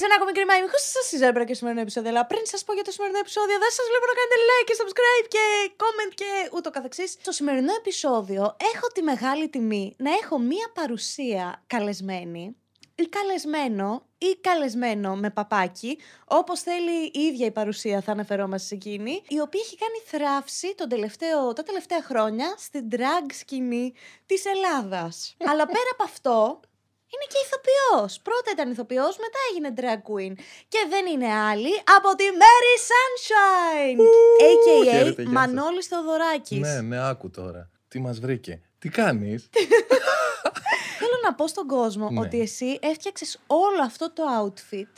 σε ένα ακόμη κρίμα ημίχο. Σας ζέμπρα και σημερινό επεισόδιο. Αλλά πριν σας πω για το σημερινό επεισόδιο, δεν σας βλέπω να κάνετε like και subscribe και comment και ούτω καθεξής. Στο σημερινό επεισόδιο έχω τη μεγάλη τιμή να έχω μία παρουσία καλεσμένη ή καλεσμένο ή καλεσμένο με παπάκι, όπως θέλει η ίδια η παρουσία, θα αναφερόμαστε σε εκείνη, η οποία έχει κάνει θράψη τον τελευταίο, τα τελευταία χρόνια στην drag σκηνή της Ελλάδας. Αλλά πέρα από αυτό, είναι και ηθοποιός. Πρώτα ήταν ηθοποιός, μετά έγινε drag queen. Και δεν είναι άλλη από τη Mary Sunshine! A.K.A. χαίρετε, γεια σας. Μανώλης Θεοδωράκης. Ναι, ναι, άκου τώρα. Τι μας βρήκε. Τι κάνεις; Θέλω να πω στον κόσμο Ναι. ότι εσύ έφτιαξες όλο αυτό το outfit.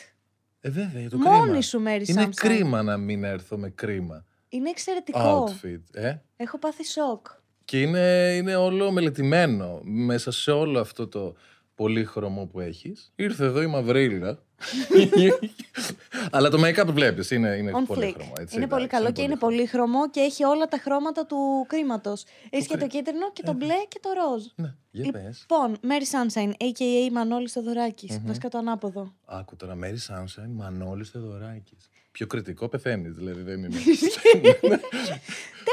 Ε, βέβαια, για το Μόνη κρίμα. σου, Mary Είναι Sunshine. κρίμα να μην έρθω με κρίμα. Είναι εξαιρετικό. Outfit. Ε; Έχω πάθει σοκ. Και είναι, είναι όλο μελετημένο μέσα σε όλο αυτό το πολύχρωμο που έχεις. Ήρθε εδώ η μαυρίλα. Αλλά το make-up βλέπεις, είναι, είναι On flick. πολύχρωμο. Έτσι, είναι πολύ εντάξει, καλό και είναι πολύχρωμο. πολύχρωμο και έχει όλα τα χρώματα του κρίματο. Έχεις και το κρί- κίτρινο και το Ε, μπλε και το ροζ. Ναι, για πες. Λοιπόν, Mary Sunshine, a.k.a. Μανώλη Θεοδωράκης. Βασικά το ανάποδο. Άκου τώρα, Mary Sunshine, Μανώλης Θεοδωράκης. Πιο κριτικό πεθαίνεις, δηλαδή δεν είναι.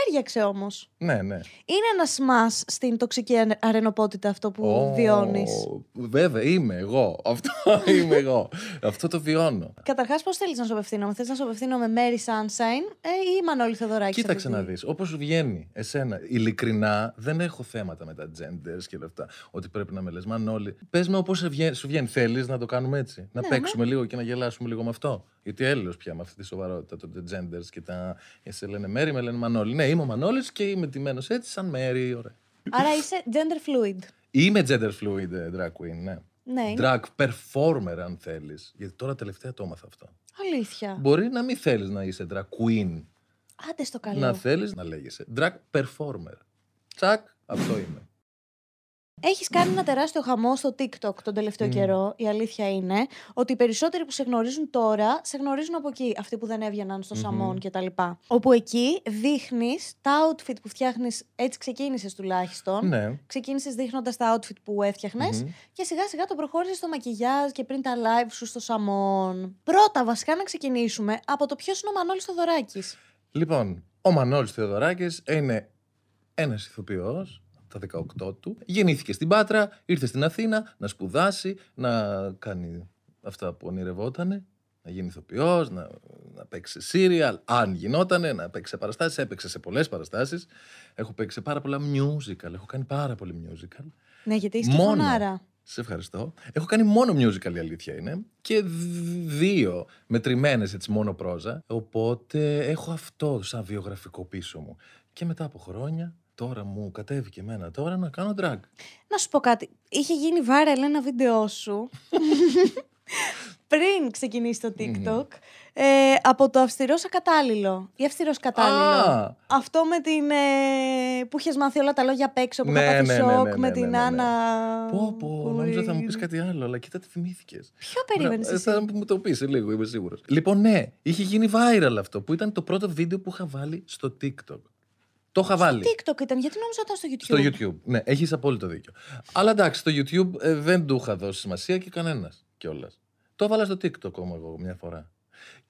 Τέριαξε όμως. ναι, ναι. Είναι ένας μας στην τοξική ανε- αρενοπότητα αυτό που Ω, βιώνεις. Βέβαια, είμαι εγώ. Αυτό είμαι εγώ. Αυτό το βιώνω. Καταρχάς, πώς θέλεις να σου απευθύνομαι; Θες να σου απευθύνομαι Mary Sunshine ε, ή Μανώλη Θεοδωράκης. Κοίταξε να δεις, όπως σου βγαίνει εσένα. Ειλικρινά δεν έχω θέματα με τα genders και όλα αυτά. Ότι πρέπει να με λες Μανώλη. Πες με όπως σε βγαίνει- σου βγαίνει. Θέλεις να το κάνουμε έτσι; Να Ναι, παίξουμε λίγο και να γελάσουμε λίγο με αυτό; Γιατί έλεος πια με αυτή τη σοβαρότητα των genders και τα... ε, Σε λένε Μέρη, με λένε Μανώλη. Ναι, είμαι ο Μανώλης και είμαι τιμένος έτσι σαν Μέρη. Ωραία. Άρα είσαι gender fluid. Είμαι gender fluid ε, drag queen, ναι. Ναι, είναι Drag performer αν θέλεις. Γιατί τώρα τελευταία το έμαθα αυτό. αλήθεια. Μπορεί να μην θέλεις να είσαι drag queen. Άντε στο καλό. να θέλεις να λέγεσαι drag performer. Τσακ, αυτό είμαι. Έχεις κάνει ένα τεράστιο χαμό στο TikTok τον τελευταίο Μμμ. καιρό. Η αλήθεια είναι ότι οι περισσότεροι που σε γνωρίζουν τώρα σε γνωρίζουν από εκεί. Αυτοί που δεν έβγαιναν στο Μμμ. σαμόν κτλ. Όπου εκεί δείχνεις τα outfit που φτιάχνεις. Έτσι ξεκίνησες τουλάχιστον. ναι. Ξεκίνησες δείχνοντας τα outfit που έφτιαχνες Μμμ. και σιγά σιγά το προχώρησες στο μακιγιάζ και πριν τα live σου στο σαμόν. Πρώτα, βασικά να ξεκινήσουμε από το ποιος είναι ο Μανώλης Θοδωράκης. Λοιπόν, ο Μανώλης Θεοδωράκης είναι ένας ηθοποιός τα 18 του. Γεννήθηκε στην Πάτρα, ήρθε στην Αθήνα να σπουδάσει, να κάνει αυτά που ονειρευότανε. Να γίνει ηθοποιός, να, να παίξει σε serial, αν γινότανε, να παίξει σε παραστάσεις. Έπαιξε σε πολλές παραστάσεις. Έχω παίξει σε πάρα πολλά musical, έχω κάνει πάρα πολύ musical. Ναι, γιατί είσαι και Μόνο. φωνάρα. Σε ευχαριστώ. Έχω κάνει μόνο musical, η αλήθεια είναι. Και δ- δύο μετρημένες έτσι μόνο πρόζα. Οπότε έχω αυτό σαν βιογραφικό πίσω μου. Και μετά από χρόνια, τώρα μου κατέβηκε εμένα τώρα να κάνω drag. Να σου πω κάτι. Είχε γίνει viral ένα βίντεο σου πριν ξεκινήσει το TikTok ε, από το αυστηρός ακατάλληλο. Ή αυστηρός κατάλληλο. Α! Αυτό με την. Ε, που είχες μάθει όλα τα λόγια απ' έξω, που Ναι, είχα πάθει ναι, ναι, σοκ ναι, με ναι, την ναι, ναι. Άννα. Πω, πω, νόμιζα θα μου πεις Κουρίδη. κάτι άλλο, αλλά κοίτα τι θυμήθηκες. Ποιο περίμενες Ε, εσύ; Θα μου το πεις σε λίγο, είμαι σίγουρος. Λοιπόν, ναι, είχε γίνει viral αυτό, που ήταν το πρώτο βίντεο που είχα βάλει στο TikTok. Το είχα βάλει. TikTok ήταν, γιατί νόμιζα ότι ήταν στο YouTube. Στο YouTube. Ναι, έχεις απόλυτο δίκιο. Αλλά εντάξει, στο YouTube ε, δεν του είχα δώσει σημασία και κανένας κιόλας. Το έβαλα στο TikTok όμως εγώ μια φορά.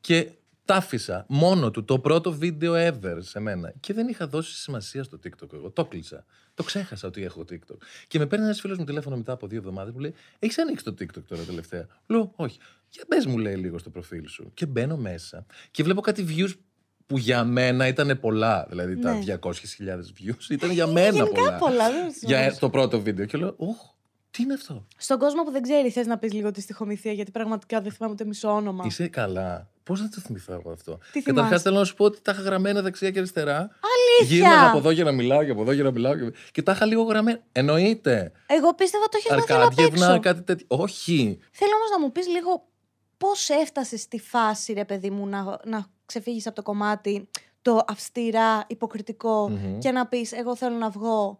Και τ' άφησα μόνο του το πρώτο βίντεο ever σε μένα. Και δεν είχα δώσει σημασία στο TikTok εγώ. Το κλείσα. Το ξέχασα ότι έχω TikTok. Και με παίρνει ένας φίλος μου τηλέφωνο μετά από δύο εβδομάδες μου λέει: Έχεις ανοίξει το TikTok τώρα τελευταία; Λέω: Όχι. Για μπε μου λέει λίγο στο προφίλ σου. Και μπαίνω μέσα και βλέπω κάτι views που για μένα ήταν πολλά. Δηλαδή Ναι. τα 200.000 views ήταν για μένα Γενικά πολλά. πολλά. δεν σου Για αρέσει. το πρώτο βίντεο. Και λέω: Ωχ, τι είναι αυτό; Στον κόσμο που δεν ξέρει, θες να πεις λίγο τη στοιχομηθεία, γιατί πραγματικά δεν θυμάμαι ούτε μισό όνομα. Είσαι καλά. Πώς θα το θυμηθώ εγώ αυτό; Τι Καταρχάς θυμάσαι; θέλω να σου πω ότι τα είχα γραμμένα δεξιά και αριστερά. Αλήθεια! Γύρναγα από εδώ για να μιλάω και από εδώ για να μιλάω. Και, και τα είχα λίγο γραμμένα. Εννοείται. Εγώ πίστευα το έχει μάθει όλα απ' Αρκάδιευνα, έξω. κάτι τέτοιο. Όχι. Θέλω όμως να μου πεις λίγο πώς έφτασες στη φάση, ρε παιδί μου, να, να ξεφύγεις από το κομμάτι το αυστηρά υποκριτικό Μμμ. και να πεις: Εγώ θέλω να βγω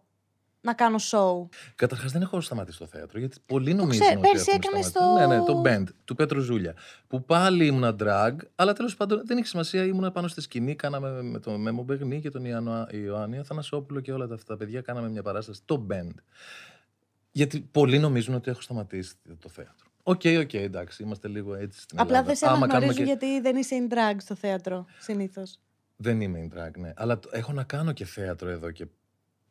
να κάνω show. Καταρχάς δεν έχω σταματήσει το θέατρο γιατί πολλοί νομίζουν. ξέρω, ότι πέρσι έχουμε έκανες σταματήσει. το- Ναι, ναι, το Bent του Πέτρου Ζούλια. Που πάλι ήμουνα drag, αλλά τέλος πάντων δεν έχει σημασία. Ήμουνα πάνω στη σκηνή. Κάναμε με τον Μέμο Μπεγνή και τον Ιωάννη, Ιωάννη Αθανασόπουλο και όλα τα, αυτά τα παιδιά. Κάναμε μια παράσταση. Το Bent. Γιατί πολλοί νομίζουν ότι έχω σταματήσει το θέατρο. Ok, ok, εντάξει, είμαστε λίγο έτσι στην Απλά Ελλάδα. δεν σε Άμα κάνουμε αναγνωρίζουν και- γιατί δεν είσαι in drag στο θέατρο συνήθως. Δεν είμαι in drag, ναι. Αλλά το- έχω να κάνω και θέατρο εδώ και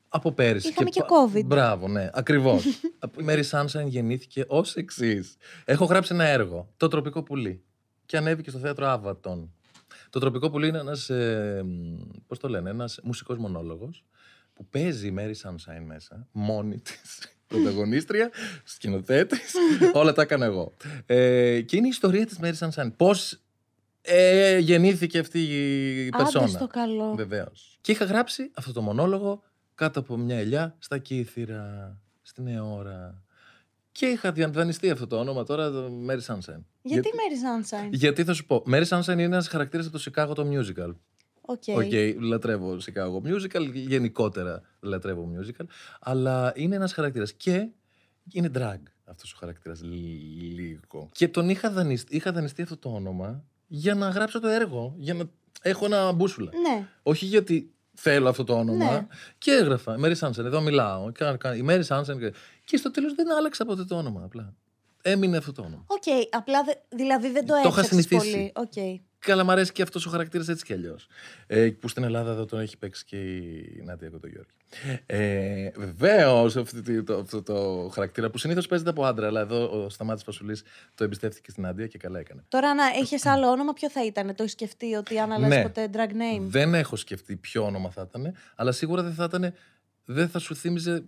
από πέρυσι. Είχαμε και πα- COVID. Μπράβο, ναι, ακριβώς. η Mary Sunshine γεννήθηκε ως εξής. Έχω γράψει ένα έργο, Το Τροπικό Πουλί. Και ανέβηκε στο θέατρο Άβατον. Το Τροπικό Πουλί είναι ένας. Ε, Πώς το λένε, ένας μουσικός μονόλογος που παίζει η Mary Sunshine μέσα, μόνη της. Πρωταγωνίστρια, σκηνοθέτης, όλα τα έκανα εγώ. Ε, και είναι η ιστορία της Mary Sunshine. Πώς ε, γεννήθηκε αυτή η Άντε περσόνα. στο καλό. Βεβαίως. Και είχα γράψει αυτό το μονόλογο κάτω από μια ελιά στα Κύθυρα, στην αιώρα. Και είχα δανειστεί αυτό το όνομα τώρα, το Mary Sunshine. Γιατί Mary Sunshine. Γιατί θα σου πω, Mary Sunshine είναι ένας χαρακτήρας από το Chicago το musical. OK. OK, λατρεύω Chicago musical, γενικότερα λατρεύω musical, αλλά είναι ένας χαρακτήρας και είναι drag αυτός ο χαρακτήρας λίγο. Και τον είχα δανειστεί, είχα δανειστεί αυτό το όνομα για να γράψω το έργο, για να έχω ένα μπούσουλα. Ναι. Όχι γιατί θέλω αυτό το όνομα. Ναι. Και έγραφα Mary Sunshine, εδώ μιλάω. Και, κα- η Mary Sunshine. και- Και στο τέλος δεν άλλαξα ποτέ το όνομα απλά. Έμεινε αυτό το όνομα. Οκ. Απλά δε- δηλαδή δεν το Το είχα έψαξες συνηθίσει. πολύ. Οκ. Καλά, μ' αρέσει και αυτός ο χαρακτήρας έτσι κι αλλιώς. Ε, που στην Ελλάδα εδώ τον έχει παίξει και η Νάντια Κοτογιώργη. Ε, Βεβαίως αυτό, το, αυτό το χαρακτήρα που συνήθως παίζεται από άντρα, αλλά εδώ ο Σταμάτης Πασουλής το εμπιστεύτηκε στην Νάντια και καλά έκανε. Τώρα να έχεις άλλο όνομα, ποιο θα ήταν. Το έχεις σκεφτεί ότι αν αλλάζει Ναι. ποτέ drag name; Δεν έχω σκεφτεί ποιο όνομα θα ήταν, αλλά σίγουρα δεν θα ήταν. Δεν θα σου θύμιζε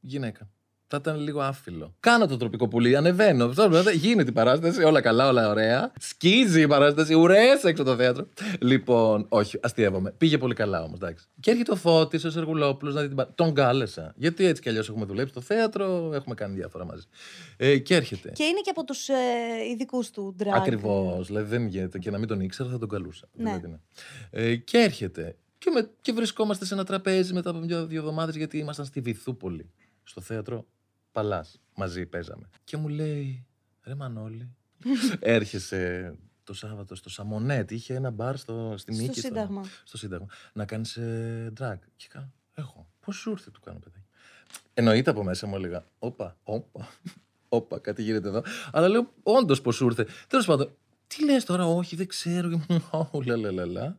γυναίκα. Θα ήταν λίγο άφιλο. Κάνω το τροπικό πουλί, ανεβαίνω. Αυτό, βέβαια, Γίνεται η παράσταση, όλα καλά, όλα ωραία. Σκίζει η παράσταση, ουρές έξω το θέατρο. Λοιπόν, όχι, αστείευομαι. Πήγε πολύ καλά όμως, εντάξει. Και έρχεται ο Φώτης, ο Σεργουλόπουλος να δει την παράσταση. Τον κάλεσα. Γιατί έτσι κι αλλιώς έχουμε δουλέψει στο θέατρο, έχουμε κάνει διάφορα μαζί. Ε, και έρχεται. Και είναι και από τους ε, ειδικούς του drag. Ακριβώς. Δηλαδή δεν γίνεται. Και να μην τον ήξερα, θα τον καλούσα. Ναι. Δηλαδή, ναι. Ε, και έρχεται. Και, με, και βρισκόμαστε σε ένα τραπέζι μετά από μια-δύο εβδομάδες, γιατί ήμασταν στη Βυθούπολη, στο θέατρο Παλάς. Μαζί παίζαμε. Και μου λέει, Ρε Μανώλη, έρχεσαι το Σάββατο στο Σαμονέτ. Είχε ένα μπαρ στο, στη Στο Νίκη. Σύνταγμα. στο Σύνταγμα. Να κάνεις ε, drag. Και κάνω, έχω. Πώς σου ήρθε, του κάνω παιδάκι. Εννοείται από μέσα μου έλεγα, Όπα, όπα, όπα, κάτι γίνεται εδώ. Αλλά λέω, Όντως πώς σου ήρθε. Τέλος πάντων, τι λες τώρα, Όχι, δεν ξέρω. Και μου, «Ω, λα, λα, λα, λα».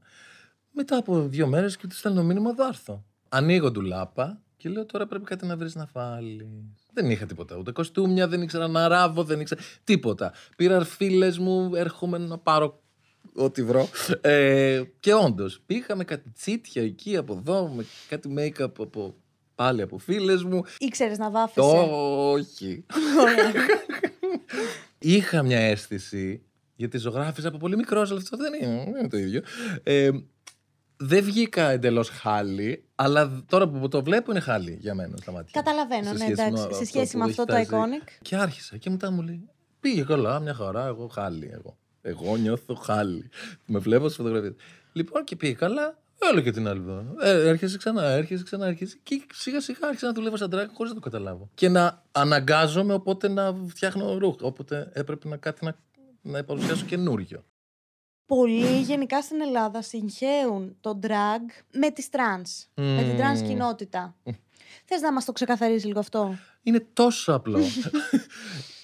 Μετά από δύο μέρες και του στέλνω μήνυμα, θα έρθω. Ανοίγω ντουλάπα και λέω, Τώρα πρέπει κάτι να βρεις να βάλει. Δεν είχα τίποτα. Ούτε κοστούμια, δεν ήξερα να ράβω, δεν ήξερα. Τίποτα. Πήρα φίλες μου, έρχομαι να πάρω ό,τι βρω. Ε, και όντως, πήγαμε κάτι τσίτια εκεί από εδώ, με κάτι make-up από, πάλι από φίλες μου. Ήξερες να Το βάφεσαι; όχι. Είχα μια αίσθηση, γιατί ζωγράφιζα από πολύ μικρός, αλλά αυτό δεν είναι, δεν είναι το ίδιο. Ε, δεν βγήκα εντελώς χάλι, αλλά τώρα που το βλέπω είναι χάλι για μένα στα μάτια. Καταλαβαίνω, Σε ναι, σχέση εντάξει. με Σε αυτό σχέση που με έχει αυτό το φτάσει. iconic. Και άρχισα και μετά μου λέει: Πήγε καλά, μια χαρά, εγώ χάλι. Εγώ, εγώ νιώθω χάλι. Με βλέπω στις φωτογραφίες. Λοιπόν και πήγε καλά, Όλο και την άλλη εβδομάδα. Ε, έρχεσαι ξανά, έρχεσαι ξανά, έρχεσαι. Και σιγά σιγά άρχισα να δουλεύω σαν drag χωρίς να το καταλάβω. Και να αναγκάζομαι οπότε να φτιάχνω ρούχ. Όποτε έπρεπε να κάτι να, να παρουσιάσω καινούριο. Πολλοί γενικά στην Ελλάδα συγχαίουν το drag με τις trans. Με την trans Μμμ. κοινότητα. Θες να μας το ξεκαθαρίσει λίγο αυτό; Είναι τόσο απλό.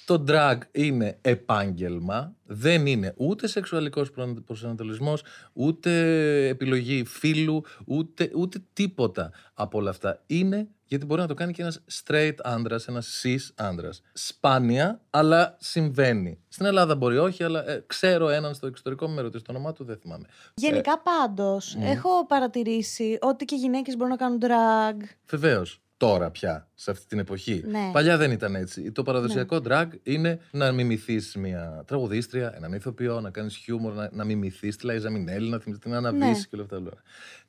το drag είναι επάγγελμα, δεν είναι ούτε σεξουαλικός προαν- προσανατολισμός, ούτε επιλογή φίλου, ούτε, ούτε τίποτα από όλα αυτά. Είναι γιατί μπορεί να το κάνει και ένας straight άντρας, ένας cis άντρας. Σπάνια, αλλά συμβαίνει. Στην Ελλάδα μπορεί όχι, αλλά ε, ξέρω έναν στο εξωτερικό, με ρωτήσεις το όνομά του, δεν θυμάμαι. Γενικά πάντως, μμ. έχω παρατηρήσει ότι και γυναίκες μπορούν να κάνουν drag. Βεβαίως. Τώρα πια, σε αυτή την εποχή. Ναι. Παλιά δεν ήταν έτσι. Το παραδοσιακό drag είναι να μιμηθείς μια τραγουδίστρια, έναν ηθοποιό, να κάνεις χιούμορ, να, να μιμηθείς τη Λάιζα Μινέλη, να θυμηθείς την Άννα Ναι. Βύση και όλα αυτά. όλα.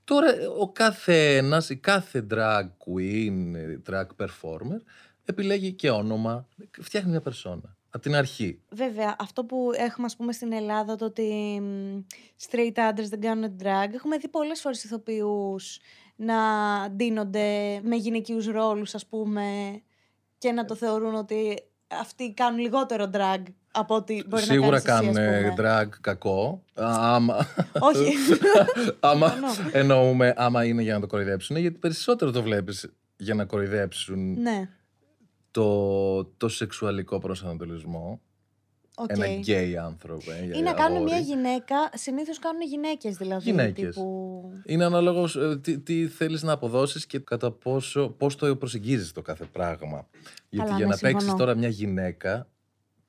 Τώρα ο κάθε ένα, η κάθε drag queen, ε, drag performer, επιλέγει και όνομα, φτιάχνει μια περσόνα. Από την αρχή. Βέβαια, αυτό που έχουμε ας πούμε στην Ελλάδα, το ότι μ, straight άντρες δεν κάνουν drag, έχουμε δει πολλές φορές ηθοποιούς να ντύνονται με γυναικείους ρόλους ας πούμε και να το θεωρούν ότι αυτοί κάνουν λιγότερο drag από ότι μπορεί Σίγουρα να κάνεις κάνουν εσύ, ας πούμε. drag κακό. Άμα, Όχι. άμα Συμφωνώ. εννοούμε, άμα είναι για να το κοροϊδέψουν, γιατί περισσότερο το βλέπεις για να κοροϊδέψουν ναι. Το, το σεξουαλικό προσανατολισμό Οκ. ένα γκέι άνθρωπο. ε, Ή να κάνουν αγόρι. μια γυναίκα. Συνήθως κάνουν γυναίκες δηλαδή. Γυναίκες. Τύπου... Είναι ανάλογος τι, τι θέλεις να αποδώσεις και κατά πόσο πώς το προσεγγίζεις το κάθε πράγμα. Γιατί Καλά, για ναι, να παίξεις συμφωνώ. τώρα μια γυναίκα,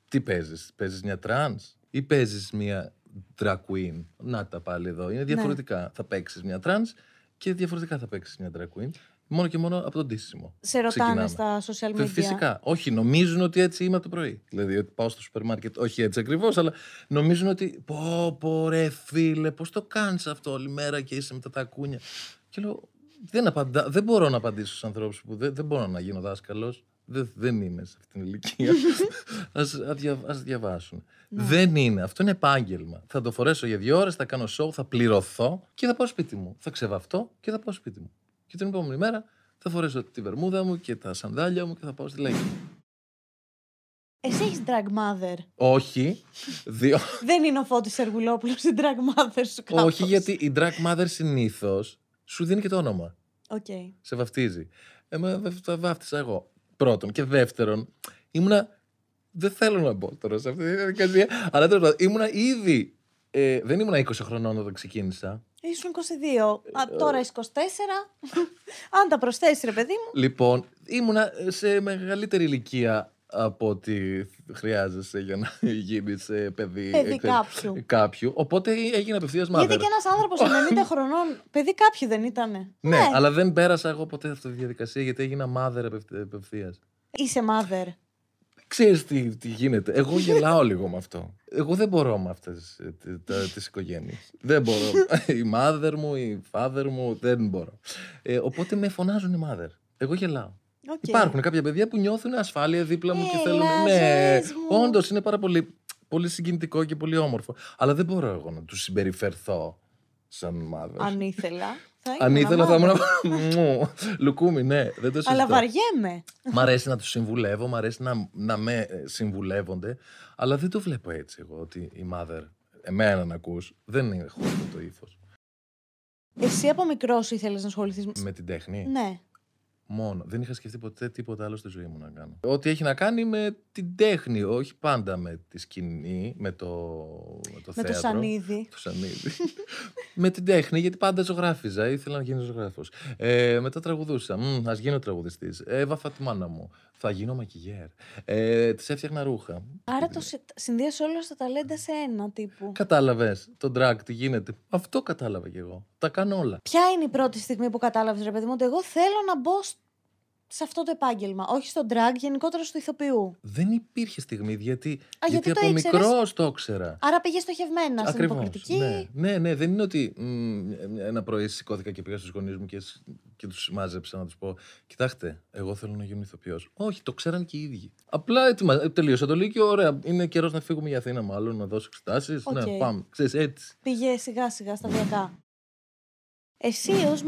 τι παίζεις, παίζεις μια τρανς ή παίζεις μια drag queen; Να τα πάλι εδώ. Ναι. Είναι διαφορετικά. Θα παίξεις μια τρανς και διαφορετικά θα παίξεις μια drag queen. Μόνο και μόνο από το ντύσιμο. Σε ρωτάνε Ξεκινάμε. στα social Φε- media. Φυσικά. Όχι, νομίζουν ότι έτσι είμαι από το πρωί. Δηλαδή ότι πάω στο σούπερ μάρκετ, όχι έτσι ακριβώς, αλλά νομίζουν ότι. Πω, πω, ρε φίλε, πώς το κάνεις αυτό όλη μέρα και είσαι με τα τακούνια. Και λέω, δεν, απαντά, δεν μπορώ να απαντήσω στους ανθρώπους που δεν, δεν μπορώ να γίνω δάσκαλος. Δεν, δεν είμαι σε αυτήν την ηλικία. ας, ας, δια- ας διαβάσουν. Ναι. Δεν είναι. Αυτό είναι επάγγελμα. Θα το φορέσω για δύο ώρες, θα κάνω show, θα πληρωθώ και θα πάω σπίτι μου. Θα ξεβαυτώ και θα πάω σπίτι μου. Και την επόμενη μέρα θα φορέσω τη βερμούδα μου και τα σανδάλια μου και θα πάω στη λέγη. Εσύ έχεις drag mother. Όχι. Δύο. Δεν είναι ο Φώτης Σεργουλόπουλος η drag mother σου κάπως. Όχι, γιατί η drag mother συνήθως σου δίνει και το όνομα. Οκ. Σε βαφτίζει. Εμένα τα βάφτισα εγώ. Πρώτον. Και δεύτερον, ήμουνα. Δεν θέλω να μπω τώρα σε αυτή τη διαδικασία. αλλά τέλος πάντων, ήμουνα ήδη. Ε, δεν ήμουνα 20 χρονών όταν ξεκίνησα. Ήσουν 22. Α, τώρα είσαι 24. Αν τα προσθέσει, ρε παιδί μου. Λοιπόν, ήμουνα σε μεγαλύτερη ηλικία από ό,τι χρειάζεσαι για να γίνεις παιδί, Παιδί ε, ξέρεις, κάποιου. κάποιου. Οπότε έγινε απευθείας mother. Γιατί και ένας άνθρωπος 90 χρονών. Παιδί κάποιου δεν ήτανε. Ναι, αλλά δεν πέρασα εγώ ποτέ αυτή τη διαδικασία γιατί έγινα mother απευθείας. Είσαι mother. Ξέρεις τι, τι γίνεται. Εγώ γελάω λίγο με αυτό. Εγώ δεν μπορώ με αυτές ε, τι- τα- τις οικογένειες. Δεν μπορώ. η mother μου, η father μου, δεν μπορώ. Ε, οπότε με φωνάζουν η mother. Εγώ γελάω. Οκ. Υπάρχουν κάποια παιδιά που νιώθουν ασφάλεια δίπλα μου και Έλα, θέλουν. Ναι, ζες μου. όντως είναι πάρα πολύ, πολύ συγκινητικό και πολύ όμορφο. Αλλά δεν μπορώ εγώ να τους συμπεριφερθώ σαν mother. Αν ήθελα. Θα Αν ήμουν ήθελα θα mother. ήμουν. Μου, Λουκούμι, ναι, δεν το συζητώ. Αλλά βαριέμαι. Μ' αρέσει να τους συμβουλεύω, μ' αρέσει να, να με ε, συμβουλεύονται, αλλά δεν το βλέπω έτσι εγώ ότι η mother, εμένα να ακούς, δεν έχω αυτό το ύφος. Εσύ από μικρός ήθελες να ασχοληθείς. Με την τέχνη, Ναι. Μόνο. Δεν είχα σκεφτεί ποτέ τίποτα άλλο στη ζωή μου να κάνω. Ό,τι έχει να κάνει με την τέχνη, όχι πάντα με τη σκηνή, με το, με το Με το θέατρο. σανίδι. Το σανίδι. με την τέχνη, γιατί πάντα ζωγράφιζα. Ήθελα να γίνω ζωγράφος. Ε, μετά τραγουδούσα. Α γίνω τραγουδιστής. Έβαφα τη μάνα μου. Θα γίνω μακιγέρ. Ε, Της έφτιαχνα ρούχα. Άρα το συνδύασε όλα τα ταλέντα σε ένα τύπου. Κατάλαβες το drag τι γίνεται. Αυτό κατάλαβα κι εγώ. Τα κάνω όλα. Ποια είναι η πρώτη στιγμή που κατάλαβες, ρε παιδί μου, ότι εγώ θέλω να μπω σ- σε αυτό το επάγγελμα. Όχι στο drag, γενικότερα στο ηθοποιού. Δεν υπήρχε στιγμή γιατί, Α, γιατί το από ήξερες; μικρός το ήξερα. Άρα πήγες στοχευμένα στην Ακριβώς, υποκριτική; Ναι. ναι, ναι, δεν είναι ότι μ, ένα πρωί σηκώθηκα και πήγα στους γονείς μου και, σ- και τους μάζεψα να τους πω: Κοιτάξτε, εγώ θέλω να γίνω ηθοποιός. Όχι, το ξέραν και οι ίδιοι. Απλά ετοιμα... τελείωσα το Λύκειο. Ωραία, είναι καιρός να φύγουμε για Αθήνα, μάλλον να δώσω εξετάσεις. Οκ. Ναι, πάμε. Ξέρεις, έτσι. Πήγε σιγά σιγά σταδιακά. Εσύ ως Mary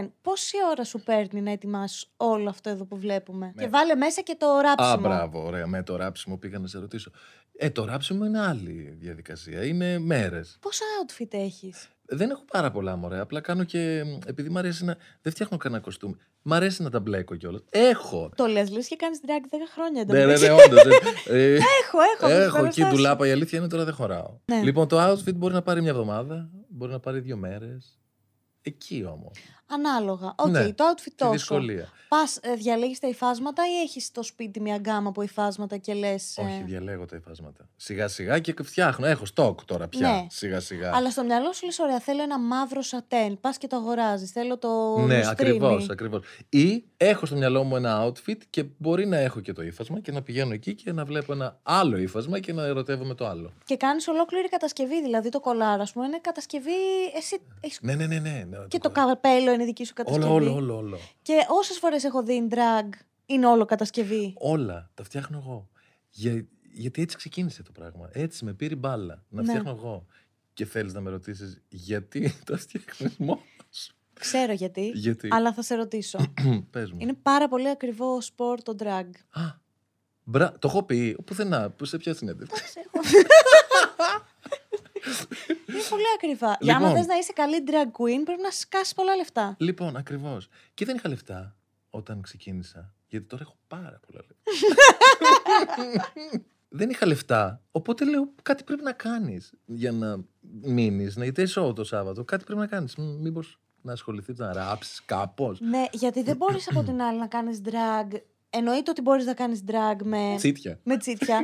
Sunshine, πόση ώρα σου παίρνει να ετοιμάσεις όλο αυτό εδώ που βλέπουμε; Ναι. Και βάλε μέσα και το ράψιμο. Α, μπράβο, ωραία. Με το ράψιμο πήγα να σε ρωτήσω. Ε, το ράψιμο είναι άλλη διαδικασία. Είναι μέρες. Πόσα outfit έχεις; Δεν έχω πάρα πολλά μωρέ. Απλά κάνω και. Επειδή μου αρέσει να. Δεν φτιάχνω κανένα κοστούμι. Μ' αρέσει να τα μπλέκω κιόλας. Έχω. Το λες, λες και κάνεις drag 10 χρόνια. εν τω Ναι, ναι, μεταξύ. ναι, όντως. Ε, Έχω, έχω. από τις έχω εκεί παραστάσεις. ντουλάπα. Η αλήθεια είναι τώρα δεν χωράω. Ναι. Λοιπόν, το outfit μπορεί να πάρει μια εβδομάδα, μπορεί να πάρει δύο μέρες. Εκεί όμως. Ανάλογα. Οκ, Ναι, το outfit Τη τόσο. δυσκολία. Πας ε, διαλέγεις τα υφάσματα ή έχεις στο σπίτι μια γκάμα από υφάσματα και λες. Όχι, διαλέγω τα υφάσματα. Σιγά σιγά και φτιάχνω. Έχω στοκ τώρα πια. Ναι. Σιγά σιγά. Αλλά στο μυαλό σου λες: Ωραία, θέλω ένα μαύρο σατέν. Πας και το αγοράζεις. Θέλω το. Ναι, λουστρίνι. ακριβώς. Ακριβώς. Ή έχω στο μυαλό μου ένα outfit και μπορεί να έχω και το ύφασμα και να πηγαίνω εκεί και να βλέπω ένα άλλο ύφασμα και να ερωτεύομαι το άλλο. Και κάνεις ολόκληρη κατασκευή. Δηλαδή το κολάρα, ας πούμε, είναι κατασκευή. Εσύ. έχεις- Ναι, ναι, ναι. ναι, ναι Και το κο- καπέλο είναι δική σου κατασκευή. Όλο, όλο, όλο, όλο. Και όσες φορές έχω δει drag, είναι όλο κατασκευή. Όλα τα φτιάχνω εγώ. Για, γιατί έτσι ξεκίνησε το πράγμα. Έτσι με πήρε μπάλα. Να Ναι. φτιάχνω εγώ. Και θέλεις να με ρωτήσεις γιατί τα φτιάχνεις μόνο σου. Ξέρω γιατί. Γιατί; Αλλά θα σε ρωτήσω. Πες μου. είναι πάρα πολύ ακριβό σπορ το drag. Α, μπρα... Το έχω πει. Πουθενά. Που σε ποια συνέντευξη; Εντάξει, έχω. είναι πολύ ακριβά. Για άμα Λοιπόν. θες να είσαι καλή drag queen, πρέπει να σκάσεις πολλά λεφτά. λοιπόν, ακριβώς. Και δεν είχα λεφτά όταν ξεκίνησα. Γιατί τώρα έχω πάρα πολλά λεφτά. δεν είχα λεφτά. Οπότε λέω κάτι πρέπει να κάνεις για να μείνεις, να είτε show το Σάββατο. Κάτι πρέπει να κάνεις. Μήπως να ασχοληθεί, να ράψεις κάπως. Ναι, γιατί δεν μπορείς από την άλλη να κάνεις drag. Εννοείται ότι μπορείς να κάνεις drag με. Τσίτια. με τσίτια.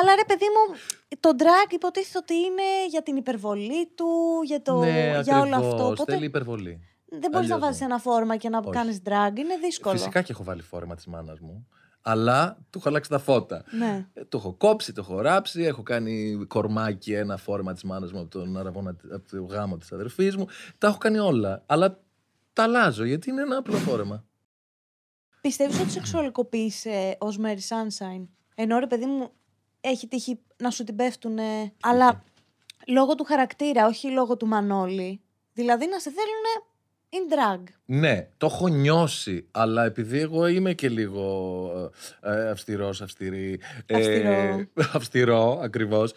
Αλλά ρε, παιδί μου, το drag υποτίθεται ότι είναι για την υπερβολή του, για, το... ναι, για όλο ακριβώς. αυτό. Οπότε Θέλει υπερβολή. δεν μπορείς να Αλλιώς βάζεις ναι. ένα φόρμα και να Όχι. κάνεις drag. Είναι δύσκολο. Φυσικά και έχω βάλει φόρμα της μάνας μου. Αλλά του έχω αλλάξει τα φώτα. Ναι. Ε, το έχω κόψει, το έχω ράψει, έχω κάνει κορμάκι ένα φόρμα της μάνας μου από τον αραβόνα, από το γάμο της αδερφής μου. Τα έχω κάνει όλα. Αλλά τα αλλάζω γιατί είναι ένα απλό φόρμα. Πιστεύεις ότι σεξουαλικοποίησε ως Mary Sunshine; Ενώ ρε, παιδί μου, έχει τύχει να σου την πέφτουν. Αλλά λόγω του χαρακτήρα, όχι λόγω του Μανώλη. Δηλαδή να σε θέλουν in drag. Ναι, το έχω νιώσει, αλλά επειδή εγώ είμαι και λίγο ε, αυστηρός, αυστηρή. Αυστηρό. αυστηρό, ακριβώς,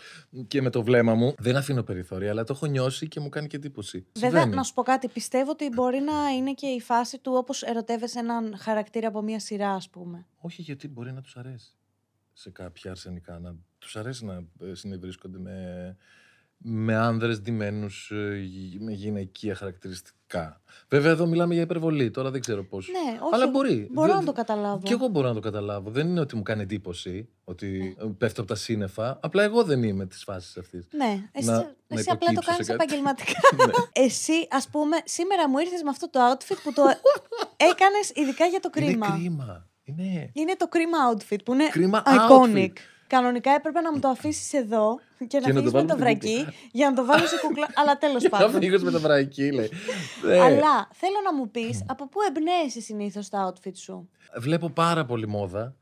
και με το βλέμμα μου, δεν αφήνω περιθώρια, αλλά το έχω νιώσει και μου κάνει και εντύπωση. Βέβαια, Συμβαίνει. να σου πω κάτι. Πιστεύω ότι μπορεί να είναι και η φάση του όπως ερωτεύεσαι έναν χαρακτήρα από μία σειρά, ας πούμε. Όχι, γιατί μπορεί να τους αρέσει σε κάποια αρσενικά. Να τους αρέσει να ε, συνευρίσκονται με, με άνδρες ντυμένους ε, γυ- με γυναικεία χαρακτηριστικά. Βέβαια, εδώ μιλάμε για υπερβολή. Τώρα δεν ξέρω πώς. Ναι, όχι. Αλλά μπορεί. Μπορώ Δεν- να το καταλάβω. Και εγώ μπορώ να το καταλάβω. Δεν είναι ότι μου κάνει εντύπωση ότι ε, πέφτω από τα σύννεφα. Απλά εγώ δεν είμαι της φάσης αυτής. Ναι, εσύ, Να- να εσύ απλά το υποκύψω κάνεις σε κάτι. επαγγελματικά. Ναι. εσύ, ας πούμε, σήμερα μου ήρθες με αυτό το outfit που το έκανες ειδικά για το κρίμα. Είναι κρίμα. Είναι. Είναι το κρίμα outfit που είναι Κρίμα iconic. outfit. Κανονικά έπρεπε να μου το αφήσεις εδώ και να Και να φύγεις το με βάλω το με την βρακί για να το βάλω σε κουκλά. Αλλά τέλος Να πάντων. φύγω με τα βρακή, λέει. Ναι. Αλλά θέλω να μου πεις από πού εμπνέεσαι συνήθως τα outfit σου; Βλέπω πάρα πολύ μόδα.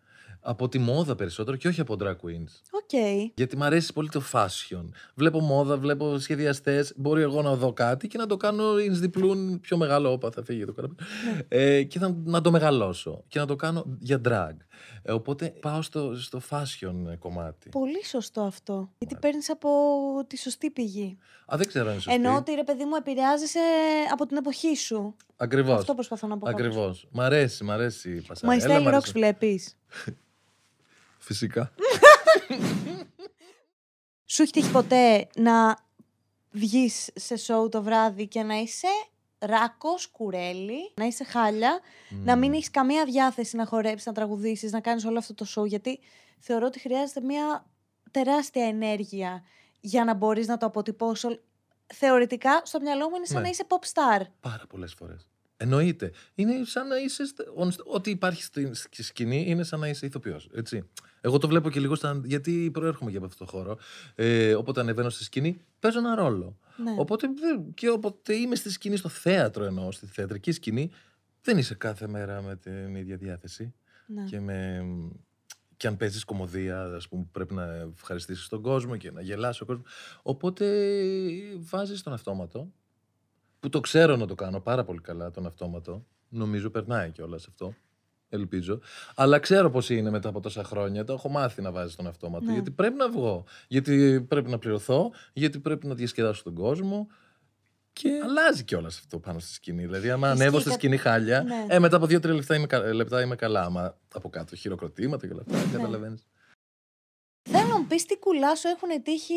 Από τη μόδα περισσότερο και όχι από drag queens. OK. Γιατί μου αρέσει πολύ το fashion. Βλέπω μόδα, βλέπω σχεδιαστές. Μπορεί εγώ να δω κάτι και να το κάνω εις διπλούν πιο μεγάλο. Όπα, θα φύγει το καραπέ. Ε, και θα, να το μεγαλώσω και να το κάνω για drag. Ε, οπότε πάω στο, στο fashion κομμάτι. Πολύ σωστό αυτό. Γιατί παίρνεις από τη σωστή πηγή. Α, δεν ξέρω αν είναι σωστή. Εννοώ ότι ρε παιδί μου επηρεάζεσαι από την εποχή σου. Ακριβώς. Αυτό προσπαθώ να πω. κάπως. Ακριβώς. Μ' αρέσει, μ' αρέσει η πασαρέλα. My μ' Style αρέσει. Rocks βλέπεις. Φυσικά. Σου έχει τύχει ποτέ να βγεις σε σοου το βράδυ και να είσαι ράκος, κουρέλι, να είσαι χάλια, να μην έχεις καμία διάθεση να χορέψεις, να τραγουδήσεις, να κάνεις όλο αυτό το σοου. Γιατί θεωρώ ότι χρειάζεται μια τεράστια ενέργεια για να μπορείς να το αποτυπώσεις. όλ- Θεωρητικά, στο μυαλό μου είναι σαν Ναι. να είσαι pop star. Πάρα πολλές φορές. Εννοείται. Είναι σαν να είσαι. στε- on st- Ό,τι υπάρχει στη στη σκηνή είναι σαν να είσαι ηθοποιός. Έτσι. Εγώ το βλέπω και λίγο σαν. Γιατί προέρχομαι και από αυτό το χώρο. Ε, όποτε ανεβαίνω στη σκηνή, παίζω ένα ρόλο. Ναι. Οπότε δεν- και όποτε είμαι στη σκηνή, στο θέατρο εννοώ, στη θεατρική σκηνή, δεν είσαι κάθε μέρα με την ίδια διάθεση. ναι. Και, με, και αν παίζεις κομμωδία, ας πούμε, που πρέπει να ευχαριστήσεις τον κόσμο και να γελάσει ο κόσμος. Οπότε βάζεις τον αυτόματο, που το ξέρω να το κάνω πάρα πολύ καλά τον αυτόματο. Νομίζω περνάει κιόλας αυτό. Ελπίζω. Αλλά ξέρω πώς είναι μετά από τόσα χρόνια. Το έχω μάθει να βάζει τον αυτόματο. Ναι. Γιατί πρέπει να βγω. Γιατί πρέπει να πληρωθώ. Γιατί πρέπει να διασκεδάσω τον κόσμο. Και αλλάζει κιόλας αυτό πάνω στη σκηνή. Δηλαδή, άμα Ισχύει ανέβω στη κα- σκηνή χάλια, Ναι. ε, μετά από δύο-τρία λεπτά είμαι, κα- λεπτά είμαι καλά. Άμα από κάτω χειροκροτήματα και όλα Ναι. αυτά. Καταλαβαίνεις. Θέλω να μου πεις τι κουλά σου έχουν τύχει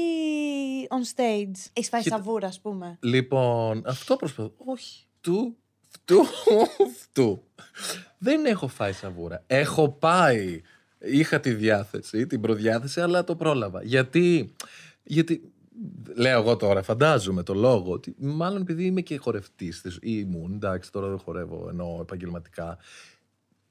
on stage. Έχει φάει Κοίτα. σαβούρα, ας πούμε. Λοιπόν, αυτό προσπαθώ. Όχι. Του, φτου, φτου. Δεν έχω φάει σαβούρα. Έχω πάει. Είχα τη διάθεση, την προδιάθεση, αλλά το πρόλαβα. Γιατί, γιατί λέω εγώ τώρα, φαντάζομαι το λόγο, ότι μάλλον επειδή είμαι και χορευτής της, ή ήμουν, εντάξει, τώρα δεν χορεύω ενώ επαγγελματικά,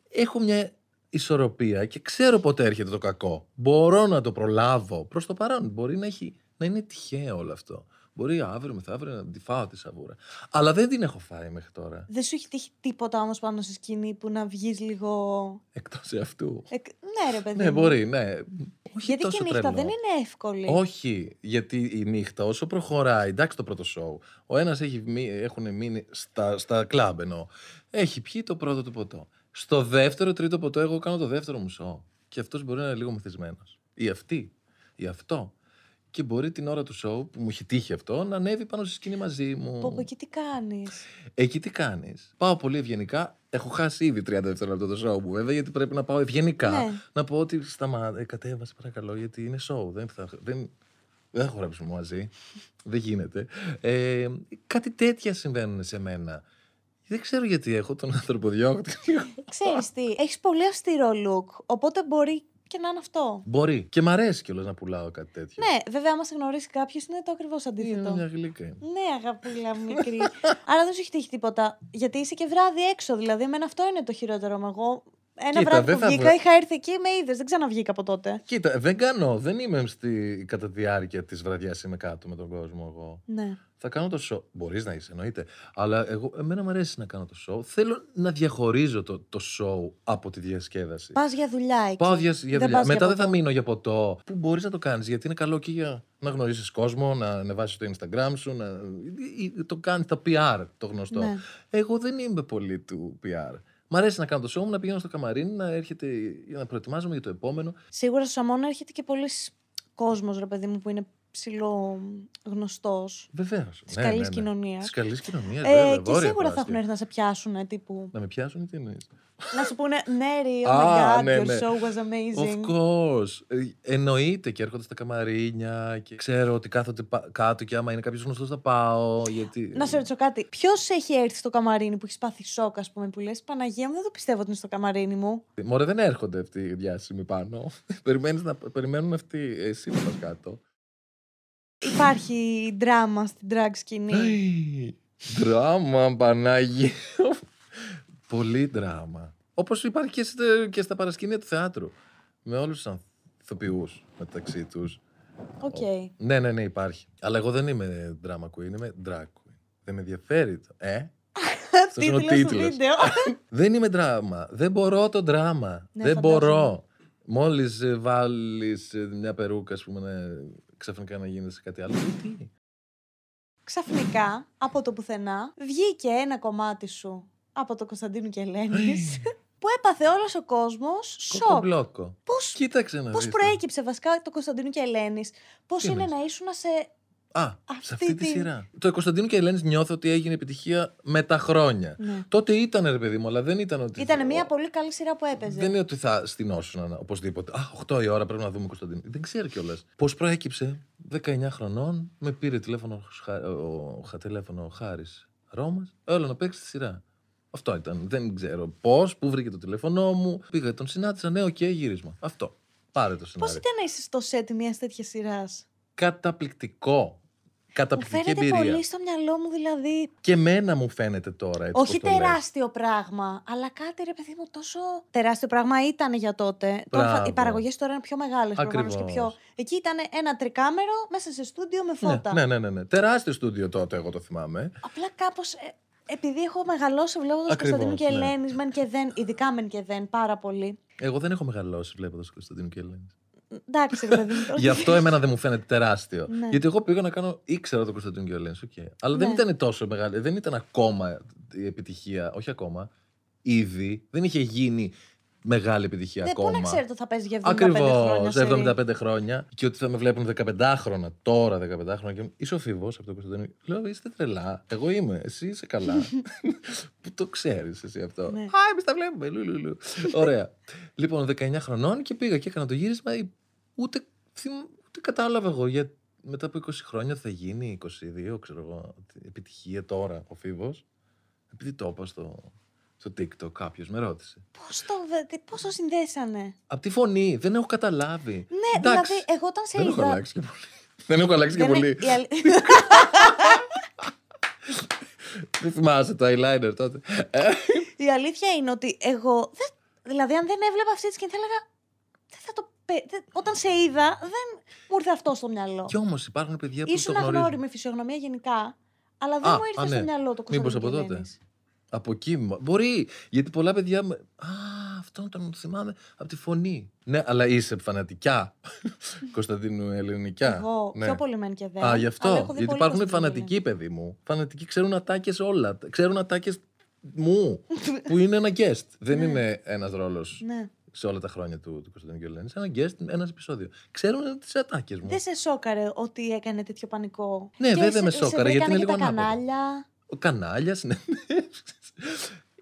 έχω μια ισορροπία και ξέρω πότε έρχεται το κακό. Μπορώ να το προλάβω. Προς το παρόν μπορεί να, έχει, να είναι τυχαίο όλο αυτό. Μπορεί αύριο μεθαύριο να τη φάω τη σαβούρα. Αλλά δεν την έχω φάει μέχρι τώρα. Δεν σου έχει τύχει τίποτα όμως πάνω στη σκηνή που να βγεις λίγο. Εκτός αυτού. Εκ... Ναι, ρε παιδί. Ναι, μου. μπορεί, ναι. Όχι Γιατί τόσο και η νύχτα τρελό. δεν είναι εύκολη. Όχι, γιατί η νύχτα όσο προχωράει, εντάξει το πρώτο σοου, ο ένας έχει μει- έχουν μείνει στα, στα κλαμπ εννοώ, έχει πιει το πρώτο του ποτό. Στο δεύτερο, τρίτο ποτό, εγώ κάνω το δεύτερο μου σοου. Και αυτός μπορεί να είναι λίγο μεθυσμένος. Ή αυτή, ή αυτό. Και μπορεί την ώρα του show που μου έχει τύχει αυτό να ανέβει πάνω στη σκηνή μαζί μου. Πω, πω, εκεί τι κάνεις; Εκεί τι κάνεις; Πάω πολύ ευγενικά. Έχω χάσει ήδη 30 δευτερόλεπτα το show μου, βέβαια, γιατί πρέπει να πάω ευγενικά. Ναι. Να πω ότι σταμάτα, ε, κατέβασε παρακαλώ, γιατί είναι show. Δεν θα, δεν, δεν θα χορέψουμε μαζί. δεν γίνεται. Ε, κάτι τέτοια συμβαίνουν σε μένα. Δεν ξέρω γιατί έχω τον ανθρωποδιώκτη. Ξέρεις τι, έχεις πολύ αυστηρό look. Οπότε μπορεί και να είναι αυτό. Μπορεί. Και μ' αρέσει κιόλας να πουλάω κάτι τέτοιο. Ναι, βέβαια, άμα σε γνωρίσει κάποιος, είναι το ακριβώς Είναι αντίθετο. μια γλύκα. είναι. Ναι, αγαπούλα μου μικρή. Άρα δεν σου έχει τύχει τίποτα. Γιατί είσαι και βράδυ έξω. Δηλαδή, εμένα αυτό είναι το χειρότερο μου. Εγώ ένα Κοίτα, βράδυ δεν που θα βγήκα, βρω- είχα έρθει εκεί, με είδες. Δεν ξαναβγήκα από τότε. Κοίτα, δεν κάνω. Δεν είμαι στη, κατά τη διάρκεια της βραδιάς είμαι κάτω με τον κόσμο εγώ. Ναι. Θα κάνω το show. Μπορείς να είσαι, εννοείται. Αλλά εγώ, εμένα μου αρέσει να κάνω το show. Θέλω να διαχωρίζω το, το show από τη διασκέδαση. Πας για δουλειά εκεί. Πάω για, για Δεν δουλειά. πας για Μετά δεν θα ποτό. μείνω για ποτό. Που μπορείς να το κάνεις γιατί είναι καλό και για να γνωρίσεις κόσμο, να ανεβάσεις το Instagram σου. Να... ή- ή Το κάνεις τα PR, το γνωστό. Ναι. Εγώ δεν είμαι πολύ του PR. Μ' αρέσει να κάνω το show μου, να πηγαίνω στο καμαρίνι, να έρχεται για να προετοιμάζομαι για το επόμενο. Σίγουρα στο Σαμόνα έρχεται και πολλοί κόσμος, ρε παιδί μου, που είναι ψηλό γνωστό. Βεβαίω. Της καλής κοινωνίας. Της καλής κοινωνίας. Ε, και σίγουρα θα έχουν έρθει να σε πιάσουν. ε, Τύπου. Να με πιάσουν ή τι εννοείς; να σου πούνε Μέρι, oh Α, my god, ναι, your ναι. show was amazing. Of course. Ε, εννοείται και έρχονται στα καμαρίνια και ξέρω ότι κάθονται πα- κάτω και άμα είναι κάποιος γνωστός θα πάω. Γιατί... Να σε ρωτήσω κάτι. Ποιος έχει έρθει στο καμαρίνι που έχεις πάθει σοκ, ας πούμε, που λες Παναγία μου, δεν το πιστεύω ότι είναι στο καμαρίνι μου. Μωρέ, δεν έρχονται αυτοί οι διάσημοι πάνω. Περιμένεις να... Περιμένουν αυτοί. Εσύ να πας κάτω. Υπάρχει δράμα στην drag σκηνή. Δράμα, Πανάγι. Πολύ δράμα. Όπως υπάρχει και, στα- και στα παρασκήνια του θεάτρου. Με όλους τους ηθοποιούς μεταξύ τους. Οκ. Ναι, ναι, ναι, υπάρχει. Αλλά εγώ δεν είμαι drama queen, είμαι drag queen. Δεν με ενδιαφέρει το. Ε; Αυτός είναι ο Τίτλος του τίτλος. βίντεο. δεν είμαι δράμα. Δεν μπορώ το δράμα. Ναι, δεν φαντάζομαι. μπορώ. Μόλις βάλεις μια περούκα, ας πούμε, να... ξαφνικά να γίνεσαι κάτι άλλο. Τι; Ξαφνικά, από το πουθενά, βγήκε ένα κομμάτι σου από το Κωνσταντίνου και Ελένης, που έπαθε όλος ο κόσμος σοκ. Κοκομπλόκο. Πώς, Κοίταξε να πώς δεις. προέκυψε βασικά το Κωνσταντίνου και Ελένης, πώς Τι είναι εννοείς; να ήσουν σε... Α, Αυτή σε αυτή τη την- σειρά. Το Κωνσταντίνο και Ελένης νιώθω ότι έγινε επιτυχία με τα χρόνια. Ναι. Τότε ήταν ρε παιδί μου, αλλά δεν ήταν ότι. Ήταν μια πολύ καλή σειρά που έπαιζε. Δεν είναι ότι θα στηνώσουν οπωσδήποτε. Α, 8 η ώρα πρέπει να δούμε Κωνσταντίνο. Δεν ξέρω κιόλας. Πώς προέκυψε 19 χρονών, με πήρε τηλέφωνο ο, Χα- ο, ο, τηλέφωνο ο Χάρης Ρώμας. Έλα να παίξεις τη σειρά. Αυτό ήταν. Δεν ξέρω πώς, πού βρήκε το τηλέφωνό μου. Πήγα, τον συνάντησα. Ναι, οκ, γύρισμα. Αυτό. Πάρε το Πώς σενάριο. ήταν να είσαι στο σετ μιας τέτοιας σειράς; Καταπληκτικό. Μου Καταπληκτική φαίνεται εμπειρία. πολύ στο μυαλό μου, δηλαδή. Και εμένα μου φαίνεται τώρα έτσι. όχι πώς το λες. τεράστιο πράγμα, αλλά κάτι ρε παιδί μου τόσο. Τεράστιο πράγμα ήταν για τότε. Τώρα, θα- οι Μπράβο. παραγωγές τώρα είναι πιο μεγάλες προφανώς και Ακριβώς. πιο. Εκεί ήταν ένα τρικάμερο μέσα σε στούντιο με φώτα. Ναι, ναι, ναι, ναι. Τεράστιο στούντιο τότε, εγώ το θυμάμαι. Απλά κάπως. επειδή έχω μεγαλώσει βλέποντας Ακριβώς, Κωνσταντίνου και ναι. Ελένης, μεν και δεν, ειδικά μεν και δεν, πάρα πολύ. Εγώ δεν έχω μεγαλώσει βλέποντας Κωνσταντίνο και Ελένη. Εντάξει, ρε παιδί μου. τώρα. Γι' αυτό εμένα δεν μου φαίνεται τεράστιο. Ναι. Γιατί εγώ πήγα να κάνω. ήξερα το Κωνσταντίνο και Ελένη. Okay. Αλλά δεν Ναι. ήταν τόσο μεγάλη. Δεν ήταν ακόμα η επιτυχία. Όχι ακόμα. Ήδη. Δεν είχε γίνει μεγάλη επιτυχία Ναι, πού ακόμα. να ξέρετε ότι θα παίζει για 75 Ακριβώς. χρόνια. σερί. 75 χρόνια. Και ότι θα με βλέπουν 15 χρόνια. Τώρα 15 χρόνια. Και είσαι ο Φίβος από το Κωνσταντίνο. Λέω, είστε τρελά. Εγώ είμαι. Εσύ είσαι καλά. Που το ξέρεις εσύ αυτό. Ναι. Α, εμείς τα βλέπουμε. Λου, λου, λου. Ωραία. λοιπόν, 19 χρονών και πήγα και έκανα το γύρισμα. ε, Ούτε, θυμ- ούτε κατάλαβα εγώ για μετά από 20 χρόνια θα γίνει 22, ξέρω εγώ. ότι Επιτυχία τώρα ο Φίβος. Επειδή το είπα στο, στο TikTok, κάποιος με ρώτησε. Πώς το, βε- τι- πώς το συνδέσανε; Από τη φωνή, δεν έχω καταλάβει. Ναι, Εντάξει, δηλαδή, εγώ όταν σε Δεν έχω είδα. αλλάξει και πολύ. Δεν έχω αλλάξει και δεν- πολύ. η αλη- Δεν θυμάσαι το eyeliner τότε. Η αλήθεια είναι ότι εγώ. Δεν, δηλαδή, αν δεν έβλεπα αυτή τη σκηνή, θα έλεγα. Δεν θα το. πε- δεν- όταν σε είδα, δεν μου ήρθε αυτό στο μυαλό. Κι όμως υπάρχουν παιδιά που Ήσουν το γνωρίζουν. αγνώριμη φυσιογνωμία γενικά, αλλά δεν Α, μου ήρθε α, στο ναι. μυαλό το Μήπως Κωνσταντίνου από τότε. Κελένης. Από εκεί. μα- Μπορεί. Γιατί πολλά παιδιά. με- Α, αυτόν τον θυμάμαι από τη φωνή. Ναι, αλλά είσαι φανατικιά. Κωνσταντίνου Ελληνικιά. Εγώ ναι. πιο πολύ μεν και δεν. Α, γι' αλλά αυτό. έχω δει Γιατί πολύ υπάρχουν Κωνσταντίνου φανατικοί, παιδί μου. Φανατικοί ξέρουν ατάκες όλα. Ξέρουν ατάκες μου. που είναι ένα guest. Δεν Ναι. είναι ένας ρόλος Κελένη. Ναι. σε όλα τα χρόνια του, του Κωνσταντίνου Κελένη. Ένα guest, ένας επεισόδιο. Ξέρουν τι ατάκες μου. Δεν σε σώκαρε ότι έκανε τέτοιο πανικό. Ναι, Και βέβαια σε- με σε σώκαρε, γιατί βρήκανε είναι και λίγο τα ανάποδο. κανάλια. Ο κανάλιας συνέντευξης.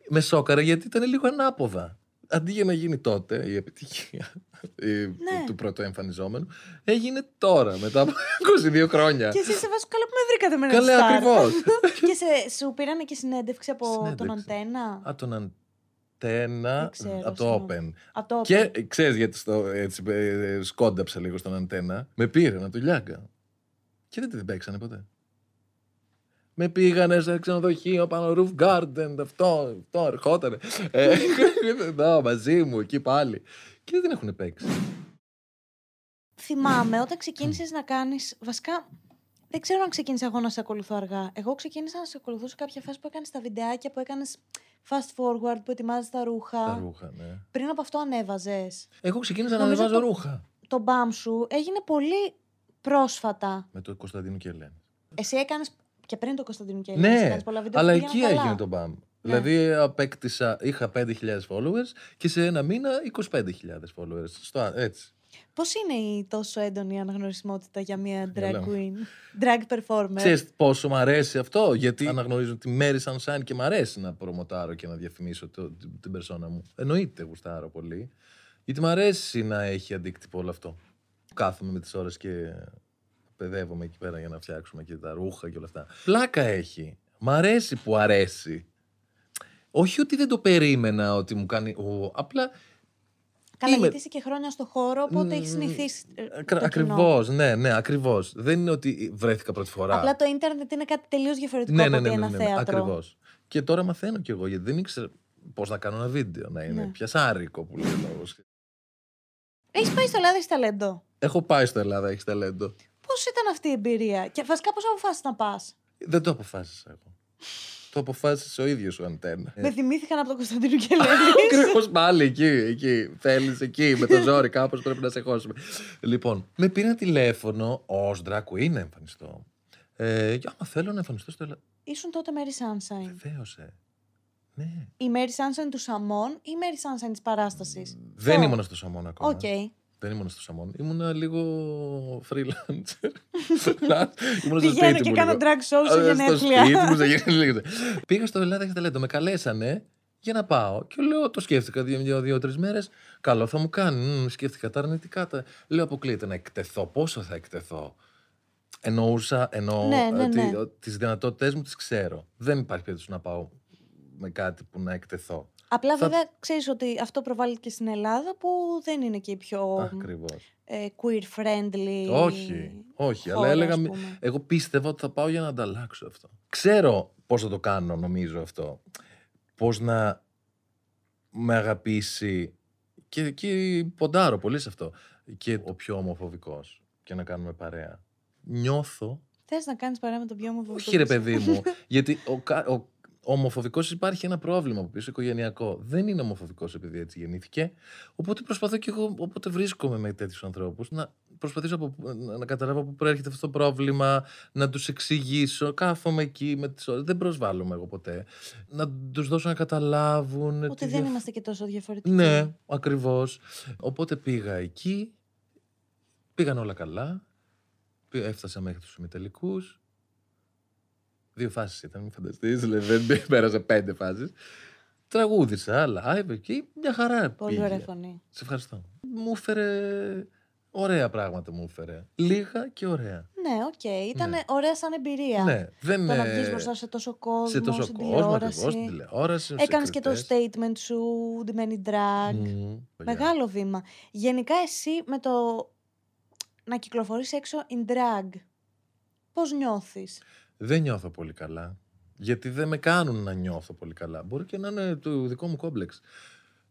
με σώκαρε γιατί ήταν λίγο ανάποδα. Αντί για να γίνει τότε η επιτυχία η- Ναι. του πρώτου εμφανιζόμενου, έγινε τώρα, μετά από 22 χρόνια. Και εσεί σε βάζω καλά που με βρήκατε με ένα Καλέ, star. ακριβώς. και σε, σου πήρανε και συνέντευξη από τον Συνέντευξη. Αντένα; Α, τον Αντένα Δεν ξέρω, από το συγγνώμη. Open. Από το Και ξέρεις γιατί στο, έτσι, ε, σκόνταψα λίγο στον Αντένα. Με πήρε να του λιάγκα. Και δεν την παίξανε ποτέ. Με πήγανε σε ξενοδοχείο πάνω roof garden, αυτό, αυτό, ερχότανε. Ε, εδώ, μαζί μου, εκεί πάλι. Και δεν την έχουν παίξει. Θυμάμαι όταν ξεκίνησες να κάνεις. Βασικά, δεν ξέρω αν ξεκίνησα εγώ να σε ακολουθώ αργά. Εγώ ξεκίνησα να σε ακολουθώ σε κάποια φάση που έκανες τα βιντεάκια που έκανες fast forward, που ετοιμάζεις τα ρούχα. Τα ρούχα, ναι. Πριν από αυτό ανέβαζες. Εγώ ξεκίνησα να Νομίζω ανεβάζω το- ρούχα. Το μπαμ σου έγινε πολύ πρόσφατα. Με το Κωνσταντίνο και Ελένη. Εσύ έκανες και πριν το Κωνσταντίνο και Ναι, έκανες πολλά βίντεο αλλά που εκεί πήγαιναν καλά. έγινε το μπαμ. Δηλαδή απέκτησα, είχα 5.000 followers και σε ένα μήνα 25.000 followers. Στο, έτσι. Πώς είναι η τόσο έντονη αναγνωρισιμότητα για μια drag Έλα. queen, drag performer; Ξέρεις πόσο μου αρέσει αυτό, γιατί αναγνωρίζω τη Mary Sunshine και μου αρέσει να προμοτάρω και να διαφημίσω το, την, την περσόνα μου. Εννοείται γουστάρω πολύ, γιατί μου αρέσει να έχει αντίκτυπο όλο αυτό. Κάθομαι με τις ώρες και παιδεύομαι εκεί πέρα για να φτιάξουμε και τα ρούχα και όλα αυτά. Πλάκα έχει. Μ' αρέσει που αρέσει. Όχι ότι δεν το περίμενα ότι μου κάνει... Ο, απλά Καλά, είμαι- γιατί είσαι και χρόνια στο χώρο, οπότε έχεις συνηθίσει. ε, το κοινό. Ακριβώς, ναι, ναι, ακριβώς. Δεν είναι ότι βρέθηκα πρώτη φορά. Απλά το ίντερνετ είναι κάτι τελείως διαφορετικό ναι, από ναι, ότι ναι, ναι, ένα ναι, ναι, θέατρο. ακριβώς. Και τώρα μαθαίνω κι εγώ, γιατί δεν ήξερα πώς να κάνω ένα βίντεο, να είναι Ναι. πιασάρικο που λέει ο λόγος. Έχεις πάει στο Ελλάδα, έχεις ταλέντο. Έχω πάει στο Ελλάδα, έχεις ταλέντο. Πώς ήταν αυτή η εμπειρία, και βασικά πώς αποφάσισες να πας; Δεν το αποφάσισα εγώ. το αποφάσισε ο ίδιος ο αντένα. Με θυμήθηκαν από τον Κωνσταντίνο Κελένη. Ακριβώς πάλι εκεί, εκεί. Θέλεις εκεί, με το ζόρι, κάπως πρέπει να σε χώσουμε. λοιπόν, με πήρε ένα τηλέφωνο ω drag queen να εμφανιστώ. Ε, και άμα θέλω να εμφανιστώ στο Ελλάδα. Ήσουν τότε Mary Sunshine. Βεβαίως, ε. Ναι. Η Mary Sunshine του Σαμών ή η Mary Sunshine της παράστασης; Δεν ήμουν στο Σαμόν ακόμα. Οκ. Δεν ήμουν στο Σαμόν. Ήμουν λίγο freelancer. ήμουν στο Πηγαίνω σπίτι και μου κάνω λίγο. drag show σε Α, Στο γενέθλια. σπίτι μου, σε γενέθλια. Πήγα στο Ελλάδα έχει ταλέντο. Με καλέσανε για να πάω. Και λέω, το σκέφτηκα δύο-τρεις δύο, δύο, μέρες. Καλό θα μου κάνει. Μμμ, σκέφτηκα τα αρνητικά. Τα... Λέω, αποκλείεται να εκτεθώ. Πόσο θα εκτεθώ; Εννοούσα, εννοώ Ναι, ναι, ότι ναι. τις δυνατότητές μου τις ξέρω. Δεν υπάρχει περίπτωση να πάω με κάτι που να εκτεθώ. Απλά Θα- βέβαια ξέρεις ότι αυτό προβάλλεται και στην Ελλάδα που δεν είναι και η πιο Ακριβώς. ε, queer friendly. Όχι, όχι. χώρα, αλλά έλεγα, ας μη- πούμε. εγώ πίστευα ότι θα πάω για να ανταλλάξω αυτό. Ξέρω πώς θα το κάνω, νομίζω αυτό. Πώς να με αγαπήσει και εκεί ποντάρω πολύ σε αυτό. Και ο πιο ομοφοβικός και να κάνουμε παρέα. Νιώθω, Θες να κάνεις παρέα με τον πιο ομοφοβικός. όχι ρε της. παιδί μου, γιατί ο, κα- ο, ο ομοφοβικός υπάρχει ένα πρόβλημα από πίσω, οικογενειακό. Δεν είναι ομοφοβικός επειδή έτσι γεννήθηκε. Οπότε προσπαθώ και εγώ, όποτε βρίσκομαι με τέτοιους ανθρώπους, να προσπαθήσω από, να, να καταλάβω πού προέρχεται αυτό το πρόβλημα, να τους εξηγήσω. Κάθομαι εκεί με τις ώρες, Δεν προσβάλλομαι εγώ ποτέ. Να τους δώσω να καταλάβουν. Ούτε τη δεν διαφ- είμαστε και τόσο διαφορετικοί. Ναι, ακριβώς. Οπότε πήγα εκεί. Πήγαν όλα καλά. Πή- Έφτασα μέχρι τους ημιτελικούς. Δύο φάσεις ήταν, μην φανταστείς. Δηλαδή δεν πέρασα πέντε φάσεις. Τραγούδισα live εκεί. Μια χαρά. Πολύ πήγε. ωραία φωνή. Σε ευχαριστώ. Μου έφερε. Ωραία πράγματα μου έφερε. Λίγα και ωραία. Ναι, οκ. Ήταν Ναι. ωραία σαν εμπειρία. Ναι, δεν Το να ε, βγεις μπροστά σε τόσο κόσμο, σε τόσο στην κόσμο ακριβώς, στην τηλεόραση. τηλεόραση. Έκανες και το secretaries. statement σου, ντυμένη drag. Μμμ. Μεγάλο βήμα. Γενικά εσύ με το να κυκλοφορείς έξω in drag, πώς νιώθεις; Δεν νιώθω πολύ καλά. Γιατί δεν με κάνουν να νιώθω πολύ καλά. Μπορεί και να είναι το δικό μου κόμπλεξ.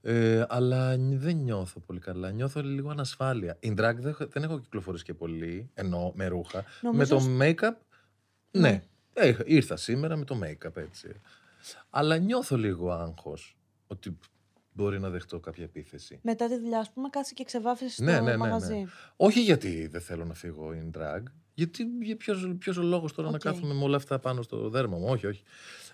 Ε, αλλά νι- δεν νιώθω πολύ καλά. Νιώθω λίγο ανασφάλεια. In drag δεν, έχω- δεν έχω κυκλοφορήσει και πολύ, ενώ με ρούχα. Νομίζω Με το make-up, ναι. Ναι. Ε, ήρθα σήμερα με το make-up έτσι. Αλλά νιώθω λίγο άγχος ότι μπορεί να δεχτώ κάποια επίθεση. Μετά τη δουλειά, ας πούμε, κάτσε και ξεβάφεσαι στο Ναι, ναι, ναι, ναι. μαγαζί. Όχι γιατί δεν θέλω να φύγω in drag, γιατί για ποιος, ποιος ο λόγος τώρα να Οκ. κάθομαι με όλα αυτά πάνω στο δέρμα μου; Όχι, όχι.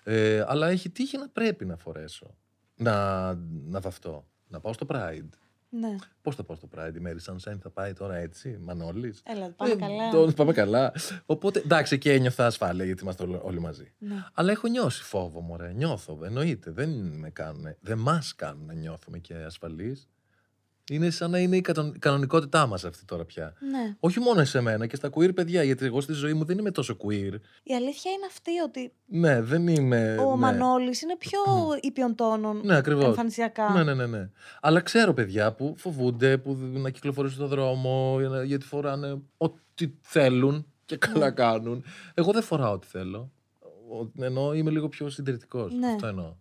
Ε, αλλά έχει τύχει να πρέπει να φορέσω. Να, να βαφτώ. Να πάω στο Pride. Ναι. Πώς θα πάω στο Pride, η Mary Sunshine θα πάει τώρα έτσι, Μανώλης; Έλα, πάμε καλά. Το, πάμε καλά. Οπότε εντάξει, και ένιωθα ασφάλεια γιατί είμαστε όλοι- όλοι μαζί. Ναι. Αλλά έχω νιώσει φόβο, μωρέ. Νιώθω, εννοείται. Δεν με κάνουν, δεν μας κάνουν να νιώθουμε και ασφαλείς. Είναι σαν να είναι η κατον- κανονικότητά μας αυτή τώρα πια. ναι. Όχι μόνο σε μένα και στα queer παιδιά, γιατί εγώ στη ζωή μου δεν είμαι τόσο queer. Η αλήθεια είναι αυτή ότι Ναι, δεν είμαι. ο ναι. Μανώλης είναι πιο ήπιον τόνων Ναι, ακριβώς. εμφανισιακά. Ναι, ναι, ναι, ναι. Αλλά ξέρω παιδιά που φοβούνται που να κυκλοφορήσουν στον δρόμο για να- γιατί φοράνε ό,τι θέλουν και καλά Ναι. κάνουν. Εγώ δεν φοράω ό,τι θέλω. Ο- Ενώ είμαι λίγο πιο συντηρητικός. Ναι. Αυτό εννοώ.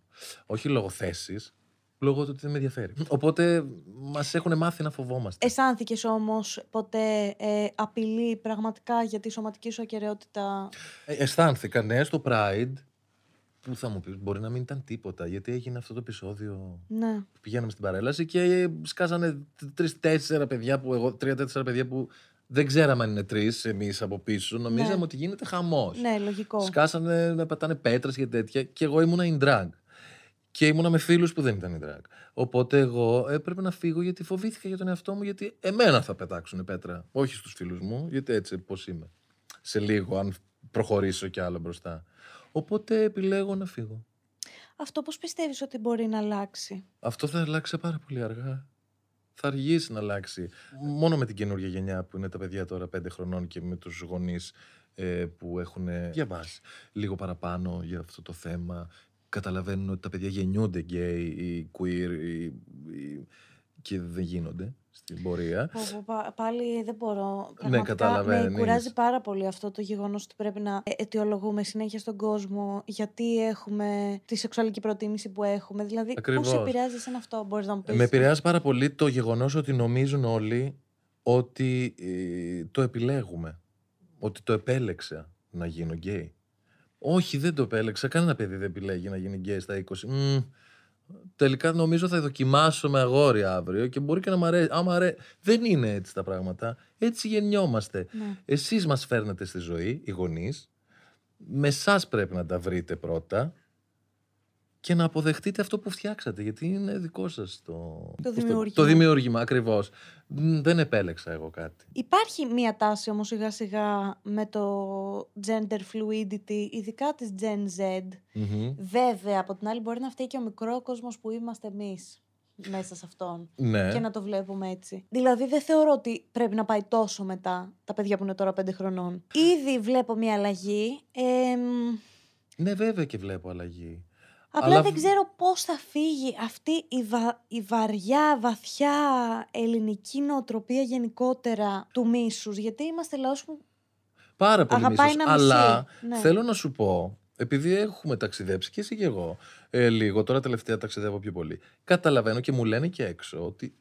Όχι λόγω θέσης, λόγω του ότι δεν με ενδιαφέρει. Οπότε μας έχουν μάθει να φοβόμαστε. Αισθάνθηκες όμως ποτέ ε, απειλή πραγματικά για τη σωματική σου ακαιρεότητα; Ε, αισθάνθηκα, ναι, στο Pride. Που θα μου πεις, μπορεί να μην ήταν τίποτα, γιατί έγινε αυτό το επεισόδιο Ναι. που πηγαίναμε στην παρέλαση και σκάσανε τρει-τέσσερα παιδιά που εγώ, τρία-τέσσερα παιδιά που δεν ξέραμε αν είναι τρεις εμείς από πίσω. Νομίζαμε Ναι. ότι γίνεται χαμός. Ναι, λογικό. Σκάσανε να πατάνε πέτρες και τέτοια και εγώ ήμουνα in drag. Και ήμουνα με φίλους που δεν ήταν in drag. Οπότε εγώ έπρεπε να φύγω γιατί φοβήθηκα για τον εαυτό μου, γιατί εμένα θα πετάξουν πέτρα. Όχι στους φίλους μου, γιατί έτσι πώς είμαι. Σε λίγο, αν προχωρήσω κι άλλο μπροστά. Οπότε επιλέγω να φύγω. Αυτό πώς πιστεύεις ότι μπορεί να αλλάξει; Αυτό θα αλλάξει πάρα πολύ αργά. Θα αργήσει να αλλάξει. Μόνο με την καινούργια γενιά που είναι τα παιδιά τώρα πέντε χρονών και με τους γονείς ε, που έχουν διαβάσει λίγο παραπάνω για αυτό το θέμα. Καταλαβαίνουν ότι τα παιδιά γεννιούνται γκέι ή queer ή, ή- και δεν γίνονται στην πορεία. Πω, πω, πα- πάλι δεν μπορώ. Ναι, Πραγματικά καταλαβαίνεις. Με κουράζει πάρα πολύ αυτό το γεγονός ότι πρέπει να ε, αιτιολογούμε συνέχεια στον κόσμο γιατί έχουμε τη σεξουαλική προτίμηση που έχουμε. Δηλαδή, Ακριβώς. πώ επηρεάζει εσένα αυτό, μπορείς να μου πεις; Με επηρεάζει πάρα πολύ το γεγονός ότι νομίζουν όλοι ότι ε, το επιλέγουμε. Ότι το επέλεξα να γίνω γκέι. Όχι, δεν το επέλεξα. Κανένα παιδί δεν επιλέγει να γίνει γκέι στα 20. Μμ, τελικά νομίζω θα δοκιμάσω με αγόρι αύριο και μπορεί και να μ' αρέσει. Άμα αρέ... Δεν είναι έτσι τα πράγματα. Έτσι γεννιόμαστε. Ναι. Εσείς μας φέρνετε στη ζωή, οι γονείς. Με εσάς πρέπει να τα βρείτε πρώτα και να αποδεχτείτε αυτό που φτιάξατε, γιατί είναι δικό σας το, πώς δημιούργημα. Το δημιούργημα, ακριβώς. Μ, Δεν επέλεξα εγώ κάτι. Υπάρχει μία τάση όμως σιγά σιγά με το gender fluidity, ειδικά της Gen Z. Μμμ. Βέβαια, από την άλλη μπορεί να φταίει και ο μικρό κόσμος που είμαστε εμείς μέσα σε αυτόν. Ναι. Και να το βλέπουμε έτσι. Δηλαδή, δεν θεωρώ ότι πρέπει να πάει τόσο μετά τα παιδιά που είναι τώρα 5 χρονών. Ήδη βλέπω μια αλλαγή. εμ, ναι, βέβαια και βλέπω αλλαγή. Απλά Αλλά δεν β- ξέρω πώς θα φύγει αυτή η, βα- η βαριά, βαθιά ελληνική νοοτροπία γενικότερα του μίσους. Γιατί είμαστε λαός που Πάρα πολύ Αγαπάει μίσος. να μισεί. Αλλά Ναι. θέλω να σου πω, επειδή έχουμε ταξιδέψει και εσύ και εγώ ε, λίγο, τώρα τελευταία ταξιδεύω πιο πολύ. Καταλαβαίνω και μου λένε και έξω ότι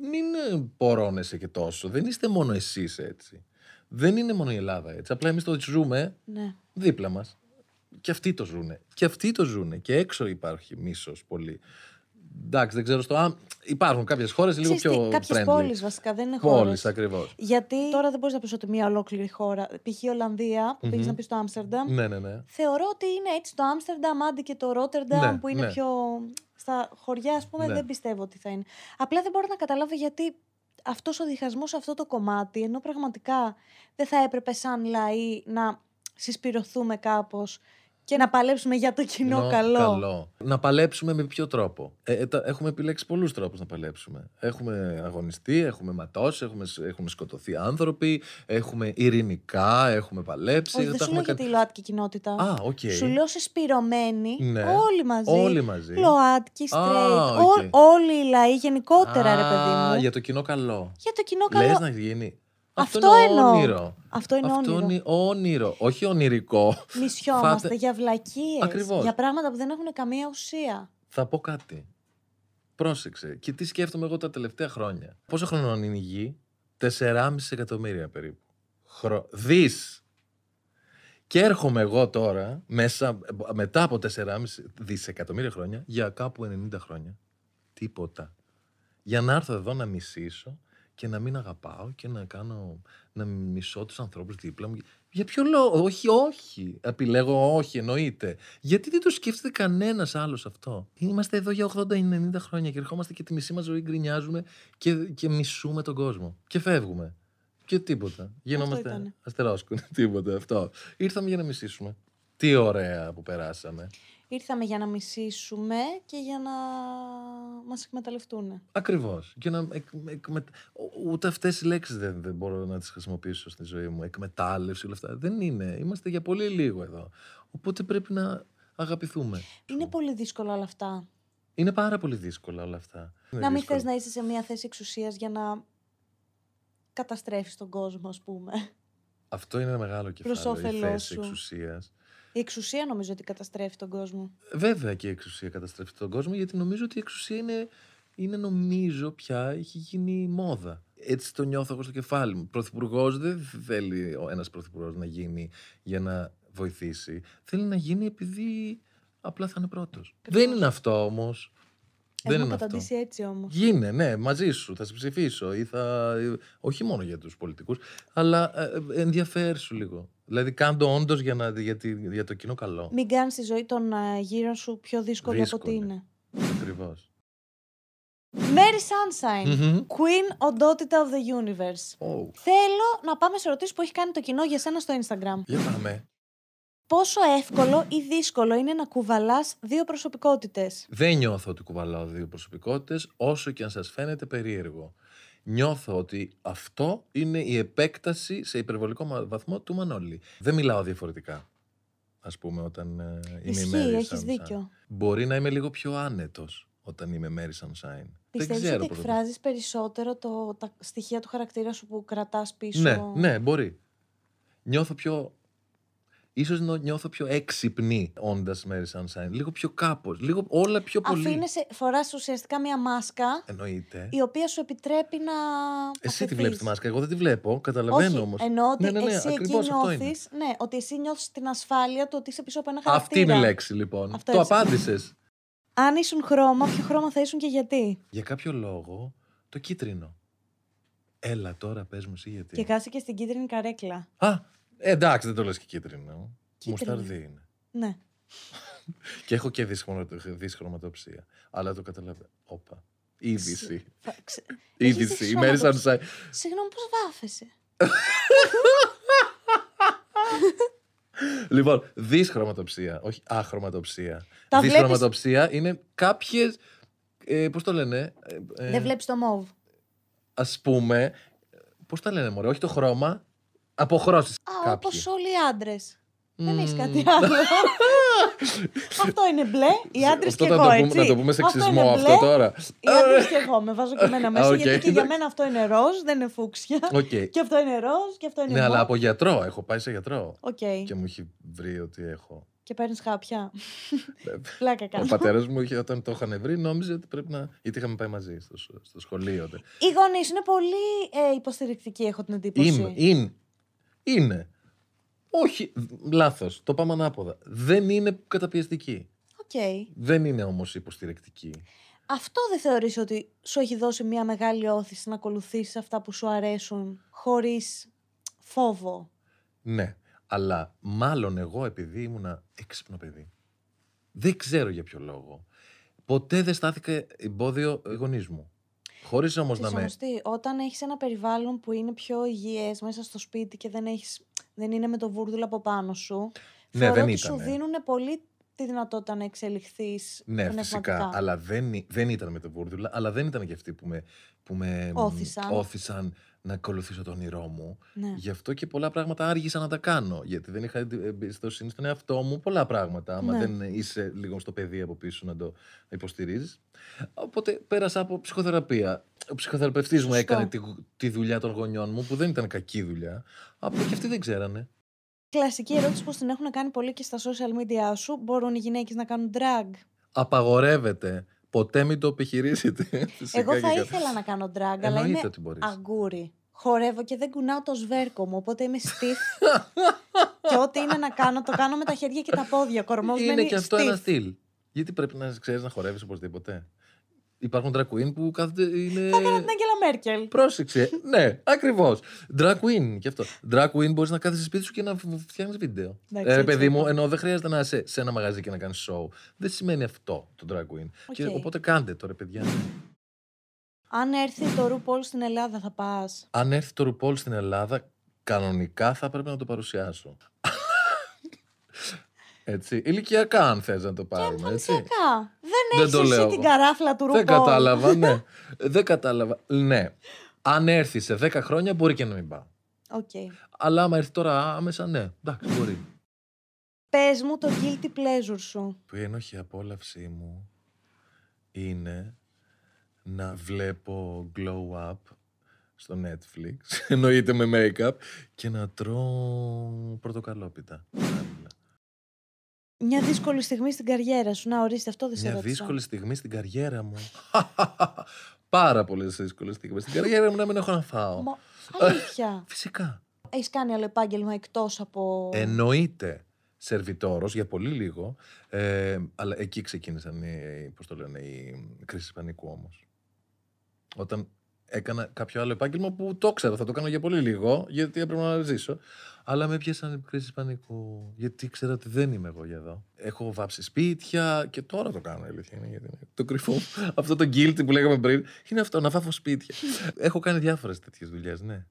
μην ε, πορώνεσαι και τόσο. Δεν είστε μόνο εσείς έτσι. Δεν είναι μόνο η Ελλάδα έτσι. Απλά εμείς το ζούμε ναι. δίπλα μας. Και αυτοί το ζουνε. Και αυτοί το ζουνε. Και έξω υπάρχει μίσος πολύ. Εντάξει, δεν ξέρω στο. Α, υπάρχουν κάποιες χώρες λίγο Ξέρεις τι, πιο κάποιες friendly. πόλεις βασικά δεν είναι χώρες. Πόλεις, ακριβώς. Γιατί τώρα δεν μπορείς να πεις ότι μια ολόκληρη χώρα. Π.χ. η Ολλανδία, που πήγε Μμμ. να πεις στο Άμστερνταμ, Ναι, ναι, ναι. θεωρώ ότι είναι έτσι το Άμστερνταμ, άντι και το Ρότερνταμ, Ναι, που είναι ναι. πιο. Στα χωριά, ας πούμε, Ναι. δεν πιστεύω ότι θα είναι. Απλά δεν μπορώ να καταλάβω γιατί αυτός ο διχασμός σε αυτό το κομμάτι, ενώ πραγματικά δεν θα έπρεπε σαν λαοί να συσπειρωθούμε κάπως και να παλέψουμε για το κοινό Ενώ καλό. Να παλέψουμε με ποιο τρόπο; Ε, ε, τα- έχουμε επιλέξει πολλούς τρόπους να παλέψουμε. Έχουμε αγωνιστεί, έχουμε ματώσει, έχουμε, σ- έχουν σκοτωθεί άνθρωποι, έχουμε ειρηνικά, έχουμε παλέψει. Όχι, δεν τα σου λέω έχουμε για τη ΛΟΑΤΚΙ κοινότητα. Α, οκ. Σου λέω συσπειρωμένοι Ναι. όλοι μαζί. Όλοι μαζί. ΛΟΑΤΚΙ, Α, straight. OK. ό- όλοι οι λαοί γενικότερα, ρε παιδί Α, μου. για το κοινό καλό. Για το κοινό καλό. Λες να γίνει. Αυτό είναι εννοώ. όνειρο. Αυτό είναι Αυτό όνειρο. είναι όνειρο. Όχι ονειρικό. Νησιόμαστε Φάτε- για βλακίες. Ακριβώς. Για πράγματα που δεν έχουν καμία ουσία. Θα πω κάτι. Πρόσεξε. Και τι σκέφτομαι εγώ τα τελευταία χρόνια. Πόσο χρονών είναι η γη; 4,5 εκατομμύρια περίπου. Χρο... Δις. Και έρχομαι εγώ τώρα, μέσα, μετά από 4,5 δισεκατομμύρια χρόνια, για κάπου 90 χρόνια. Τίποτα. Για να έρθω εδώ να μισήσω και να μην αγαπάω και να κάνω. να μισώ τους ανθρώπους δίπλα μου. Για ποιο λόγο, όχι, όχι. Επιλέγω όχι, εννοείται. Γιατί δεν το σκέφτεται κανένας άλλος αυτό; Είμαστε εδώ για 80-90 χρόνια και ερχόμαστε και τη μισή μας ζωή γκρινιάζουμε και, και μισούμε τον κόσμο. Και φεύγουμε. Και τίποτα. Γινόμαστε ήτανε. αστερόσκονοι. τίποτα αυτό. Ήρθαμε για να μισήσουμε. Τι ωραία που περάσαμε. Ήρθαμε για να μισήσουμε και για να μας εκμεταλλευτούν. Ακριβώς. Και να εκ, εκμε... Ούτε αυτές οι λέξεις δεν, δεν μπορώ να τις χρησιμοποιήσω στη ζωή μου. Εκμετάλλευση, όλα αυτά. Δεν είναι. Είμαστε για πολύ λίγο εδώ. Οπότε πρέπει να αγαπηθούμε. Είναι πολύ δύσκολο όλα αυτά. Είναι πάρα πολύ δύσκολα όλα αυτά. Είναι να μην δύσκολο. θες να είσαι σε μια θέση εξουσίας για να καταστρέφεις τον κόσμο, ας πούμε. Αυτό είναι ένα μεγάλο κεφάλαιο. Η όφελός θέση σου. Εξουσία. Η εξουσία νομίζω ότι καταστρέφει τον κόσμο. Βέβαια και η εξουσία καταστρέφει τον κόσμο, γιατί νομίζω ότι η εξουσία είναι, είναι νομίζω πια, έχει γίνει μόδα. Έτσι το νιώθω εγώ στο κεφάλι μου. Πρωθυπουργός δεν θέλει ένας πρωθυπουργός να γίνει για να βοηθήσει. Θέλει να γίνει επειδή απλά θα είναι πρώτος. Δεν είναι αυτό όμως. Δεν Έχουμε είναι αυτό. καταντήσει έτσι όμως. Γίνε, ναι, μαζί σου. Θα σε ψηφίσω. Ή θα... Όχι μόνο για τους πολιτικούς, αλλά ε, ε, ενδιαφέρσου λίγο. Δηλαδή, κάντο όντως για, να... για, τη- για το κοινό καλό. Μην κάνεις τη ζωή των ε, γύρω σου πιο δύσκολη, από ό,τι Δύσκολη. είναι. Ακριβώς. Mary Sunshine. Queen οντότητα of the universe. Θέλω να πάμε σε ερωτήσεις που έχει κάνει το κοινό για σένα στο Instagram. Για πάμε. Πόσο εύκολο ή δύσκολο είναι να κουβαλάς δύο προσωπικότητες; Δεν νιώθω ότι κουβαλάω δύο προσωπικότητες, όσο και αν σας φαίνεται περίεργο. Νιώθω ότι αυτό είναι η επέκταση σε υπερβολικό μα- βαθμό του Μανώλη. Δεν μιλάω διαφορετικά. Α πούμε, όταν ε, είμαι η Ισχύει, Mary έχεις Sunshine. δίκιο. Μπορεί να είμαι λίγο πιο άνετος όταν είμαι Mary Sunshine. Δεν Πιστεύεις ξέρω ότι πώς- εκφράζεις περισσότερο το, τα στοιχεία του χαρακτήρα σου που κρατάς πίσω; Ναι, ναι, μπορεί. Νιώθω πιο. Ίσως νο- νιώθω πιο έξυπνη όντας Mary Sunshine. Λίγο πιο κάπως. Λίγο όλα πιο πολύ. Αφήνεσαι, φοράς ουσιαστικά μία μάσκα Εννοείται. η οποία σου επιτρέπει να. Εσύ τη αφαιθείς. βλέπεις τη μάσκα. Εγώ δεν τη βλέπω. Καταλαβαίνω Όχι, όμως. εννοώ ότι ναι, ναι, ναι, εσύ εκεί ακριβώς αυτό είναι. νιώθεις, ναι, ότι εσύ νιώθεις την ασφάλεια του ότι είσαι πίσω από ένα χαρακτήρα. Αυτή είναι η λέξη λοιπόν. Αυτό το έτσι. απάντησες. Αν ήσουν χρώμα, ποιο χρώμα θα ήσουν και γιατί. Για κάποιο λόγο το κίτρινο. Έλα τώρα, πες μου εσύ γιατί. Και κάτσε και στην κίτρινη καρέκλα. Α, ε, εντάξει, δεν το λες και κίτρινο. Κίτρινο. Μουσταρδί είναι. Ναι. Και έχω και δυσχρωματο- δυσχρωματοψία. Αλλά το καταλαβαίνω. Όπα. Είδηση. Θα- ξε- Έχεις Είδηση. Η Mary δυσχρωματοψία. Sunshine. Συγγνώμη, πώς βάφεσαι; Λοιπόν, δυσχρωματοψία, όχι αχρωματοψία. Τα βλέπεις- δυσχρωματοψία είναι κάποιες. Ε, Πώς το λένε. Ε, ε, Δεν βλέπεις το μόβ. Α πούμε. Πώς τα λένε, Μωρέ, όχι το χρώμα. Αποχρώσεις. Α, όπως όλοι οι άντρες. Δεν έχεις Μμμ. κάτι άλλο. αυτό είναι μπλε, οι άντρες Αυτό και να εγώ, το πούμε- έτσι. Να το πούμε Αυτό σεξισμό είναι αυτό μπλε, τώρα. Οι άντρες και εγώ, με βάζω και εμένα μέσα, οκ, γιατί και για εντάξει. μένα αυτό είναι ροζ, δεν είναι φούξια. Οκ. Και αυτό είναι ροζ και αυτό είναι Ναι, αλλά μοβ. από γιατρό. Έχω πάει σε γιατρό. Οκ. Και μου έχει βρει ότι έχω. Και παίρνεις χάπια. Βέβαια. Πλάκα Ο κάνω. πατέρας μου, είχε- όταν το είχαν βρει, νόμιζε ότι πρέπει να. γιατί είχαμε πάει μαζί στο, σ- στο σχολείο. τότε. Οι γονείς είναι πολύ ε, υποστηρικτικοί, έχω την εντύπωση. Είμαι, είναι. Είναι. Όχι, λάθος. Το πάμε ανάποδα. Δεν είναι καταπιεστική. Οκ. Δεν είναι όμως υποστηρικτική. Αυτό δεν θεωρείς ότι σου έχει δώσει μια μεγάλη ώθηση να ακολουθήσεις αυτά που σου αρέσουν χωρίς φόβο; Ναι. Αλλά μάλλον εγώ επειδή ήμουνα έξυπνο παιδί. Δεν ξέρω για ποιο λόγο. Ποτέ δεν στάθηκα εμπόδιο γονείς μου. Χωρίς όμως να Ξέρεις με. όμως τι, όταν έχεις ένα περιβάλλον που είναι πιο υγιές μέσα στο σπίτι και δεν, έχεις, δεν είναι με το βούρδουλο από πάνω σου, Ναι, θεωρώ δεν ότι ήτανε. σου δίνουν πολύ τη δυνατότητα να εξελιχθείς Ναι, πνευματικά. φυσικά. Αλλά δεν, ή- δεν ήταν με το βούρδουλα, αλλά δεν ήταν και αυτοί που με, που με μ, Όθησαν. όθησαν να ακολουθήσω το όνειρό μου. Ναι. Γι' αυτό και πολλά πράγματα άργησα να τα κάνω. Γιατί δεν είχα εμπιστοσύνη στον εαυτό μου. Πολλά πράγματα. Άμα Ναι. δεν είσαι λίγο στο παιδί από πίσω να το υποστηρίζεις. Οπότε πέρασα από ψυχοθεραπεία. Ο ψυχοθεραπευτής μου Σωστό. έκανε τη, τη δουλειά των γονιών μου, που δεν ήταν κακή δουλειά. Απλά και αυτοί δεν ξέρανε. Κλασική ερώτηση που την έχουν κάνει πολύ και στα social media σου. Μπορούν οι γυναίκες να κάνουν drag; Απαγορεύεται. Ποτέ μην το επιχειρήσετε. Φυσικά Εγώ και θα κα- ήθελα να κάνω drag, αλλά Εννοείται είμαι ότι μπορείς. αγκούρι. Χορεύω και δεν κουνάω το σβέρκο μου, οπότε είμαι stiff. και ό,τι είναι να κάνω, το κάνω με τα χέρια και τα πόδια. Ο κορμός Είναι μένει και αυτό stiff. ένα στυλ. Γιατί πρέπει να ξέρεις να χορεύεις οπωσδήποτε; Υπάρχουν drag queen που κάθονται. Είναι... Θα έκανα την Αγγέλα Μέρκελ. Πρόσεξε. ναι, ακριβώς. Drag queen και αυτό. Drag queen μπορείς να κάθεσαι σπίτι σου και να φτιάχνεις βίντεο. Εντάξει, Ε, ρε, έτσι παιδί μου, είπα. ενώ δεν χρειάζεται να είσαι σε ένα μαγαζί και να κάνεις show. Δεν σημαίνει αυτό το drag queen. Και, Οκ. οπότε κάντε το, ρε παιδιά. Αν έρθει το RuPaul στην Ελλάδα, θα πας. Αν έρθει το RuPaul στην Ελλάδα, κανονικά θα πρέπει να το παρουσιάσω. έτσι. Ηλικιακά, αν θες να το πάρουμε. Έτσι. Φυσικά. Δεν Δεν έχεις το εσύ λέω την εγώ. καράφλα του RuPaul. Δεν κατάλαβα, ναι. Δεν κατάλαβα. Ναι. Αν έρθει σε 10 χρόνια, μπορεί και να μην πάω. Οκ. Αλλά άμα έρθει τώρα άμεσα, ναι. Εντάξει, μπορεί. Πες μου το guilty pleasure σου. Που η ένοχη απόλαυσή μου είναι να βλέπω glow up στο Netflix, εννοείται με make-up, και να τρώω πορτοκαλόπιτα. Παράλληλα. Μια δύσκολη στιγμή στην καριέρα σου. Να ορίστε αυτό δεν σε Μια ρώτησα. δύσκολη στιγμή στην καριέρα μου. Πάρα πολλές δύσκολες στιγμές στην καριέρα μου να μην έχω να φάω. Μα, αλήθεια. Φυσικά. Έχεις κάνει άλλο επάγγελμα εκτός από. Εννοείται σερβιτόρος για πολύ λίγο, ε, αλλά εκεί ξεκίνησαν οι, πώς το λένε, οι κρίσεις πανικού όμως. Όταν έκανα κάποιο άλλο επάγγελμα που το ήξερα, θα το κάνω για πολύ λίγο, γιατί έπρεπε να ζήσω. Αλλά με πιάσαν οι κρίσεις πανικού, γιατί ξέρω ότι δεν είμαι εγώ για εδώ. Έχω βάψει σπίτια και τώρα το κάνω, η αλήθεια είναι, γιατί είναι το κρυφό. μου. αυτό το guilty που λέγαμε πριν, είναι αυτό, να βάφω σπίτια. Έχω κάνει διάφορες τέτοιες δουλειές, ναι.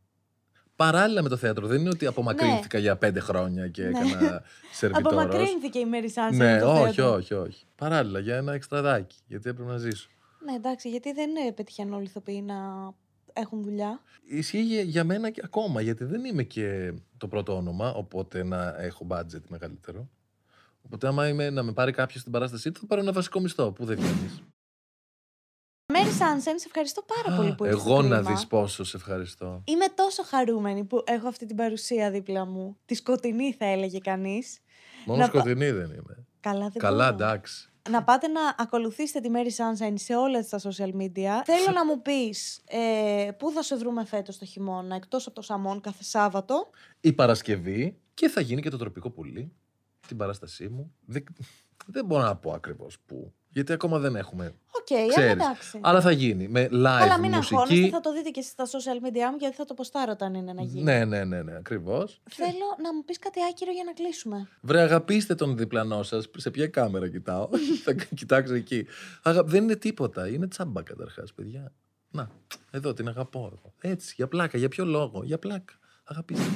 Παράλληλα με το θέατρο, δεν είναι ότι απομακρύνθηκα για πέντε χρόνια και Ναι. έκανα σερβιτόρος. Απομακρύνθηκε η Μέρη Σάνσεν. Ναι, από το όχι, θέατρο. όχι, όχι. Παράλληλα για ένα εξτραδάκι, γιατί έπρεπε να ζήσω. Ναι, εντάξει, γιατί δεν ε, πετυχαίνουν όλοι οι ηθοποιοί να έχουν δουλειά. Ισχύει για- για μένα και ακόμα, γιατί δεν είμαι και το πρώτο όνομα, οπότε να έχω budget μεγαλύτερο. Οπότε άμα είμαι να με πάρει κάποιος στην παράστασή του, θα πάρω ένα βασικό μισθό που δεν βγαίνεις. Μέρη Σάνσεν, σε ευχαριστώ πάρα πολύ που ήρθες Εγώ στο να κλίμα. δεις πόσο σε ευχαριστώ. Είμαι τόσο χαρούμενη που έχω αυτή την παρουσία δίπλα μου. Τη σκοτεινή θα έλεγε κανείς. Μόνο Να πα- σκοτεινή δεν είμαι. Καλά δεν Καλά, μπορώ. εντάξει. Να πάτε να ακολουθήσετε τη Mary Sunshine σε όλα τα social media. Θέλω να μου πεις ε, πού θα σε βρούμε φέτος το χειμώνα, εκτός από το Shamone κάθε Σάββατο; Ή Παρασκευή και θα γίνει και το τροπικό πουλί. Την παράστασή μου. Δεν, δεν μπορώ να πω ακριβώς πού. Γιατί ακόμα δεν έχουμε. Οκ, αλλά Ξέρεις. εντάξει. Αλλά θα γίνει. Με live Αλλά μην αγχώνεστε, μουσική. θα το δείτε και στα social media μου γιατί θα το ποστάρω όταν είναι να γίνει. Ναι, ναι, ναι, ναι, ακριβώς. Θέλω να μου πεις κάτι άκυρο για να κλείσουμε. Βρε, αγαπήστε τον διπλανό σας. Σε ποια κάμερα κοιτάω. θα κοιτάξω εκεί. Αγα... Δεν είναι τίποτα. Είναι τσάμπα καταρχάς, παιδιά. Να, εδώ την αγαπώ εγώ. Έτσι, για πλάκα. Για ποιο λόγο. Για πλάκα. Αγαπήστε.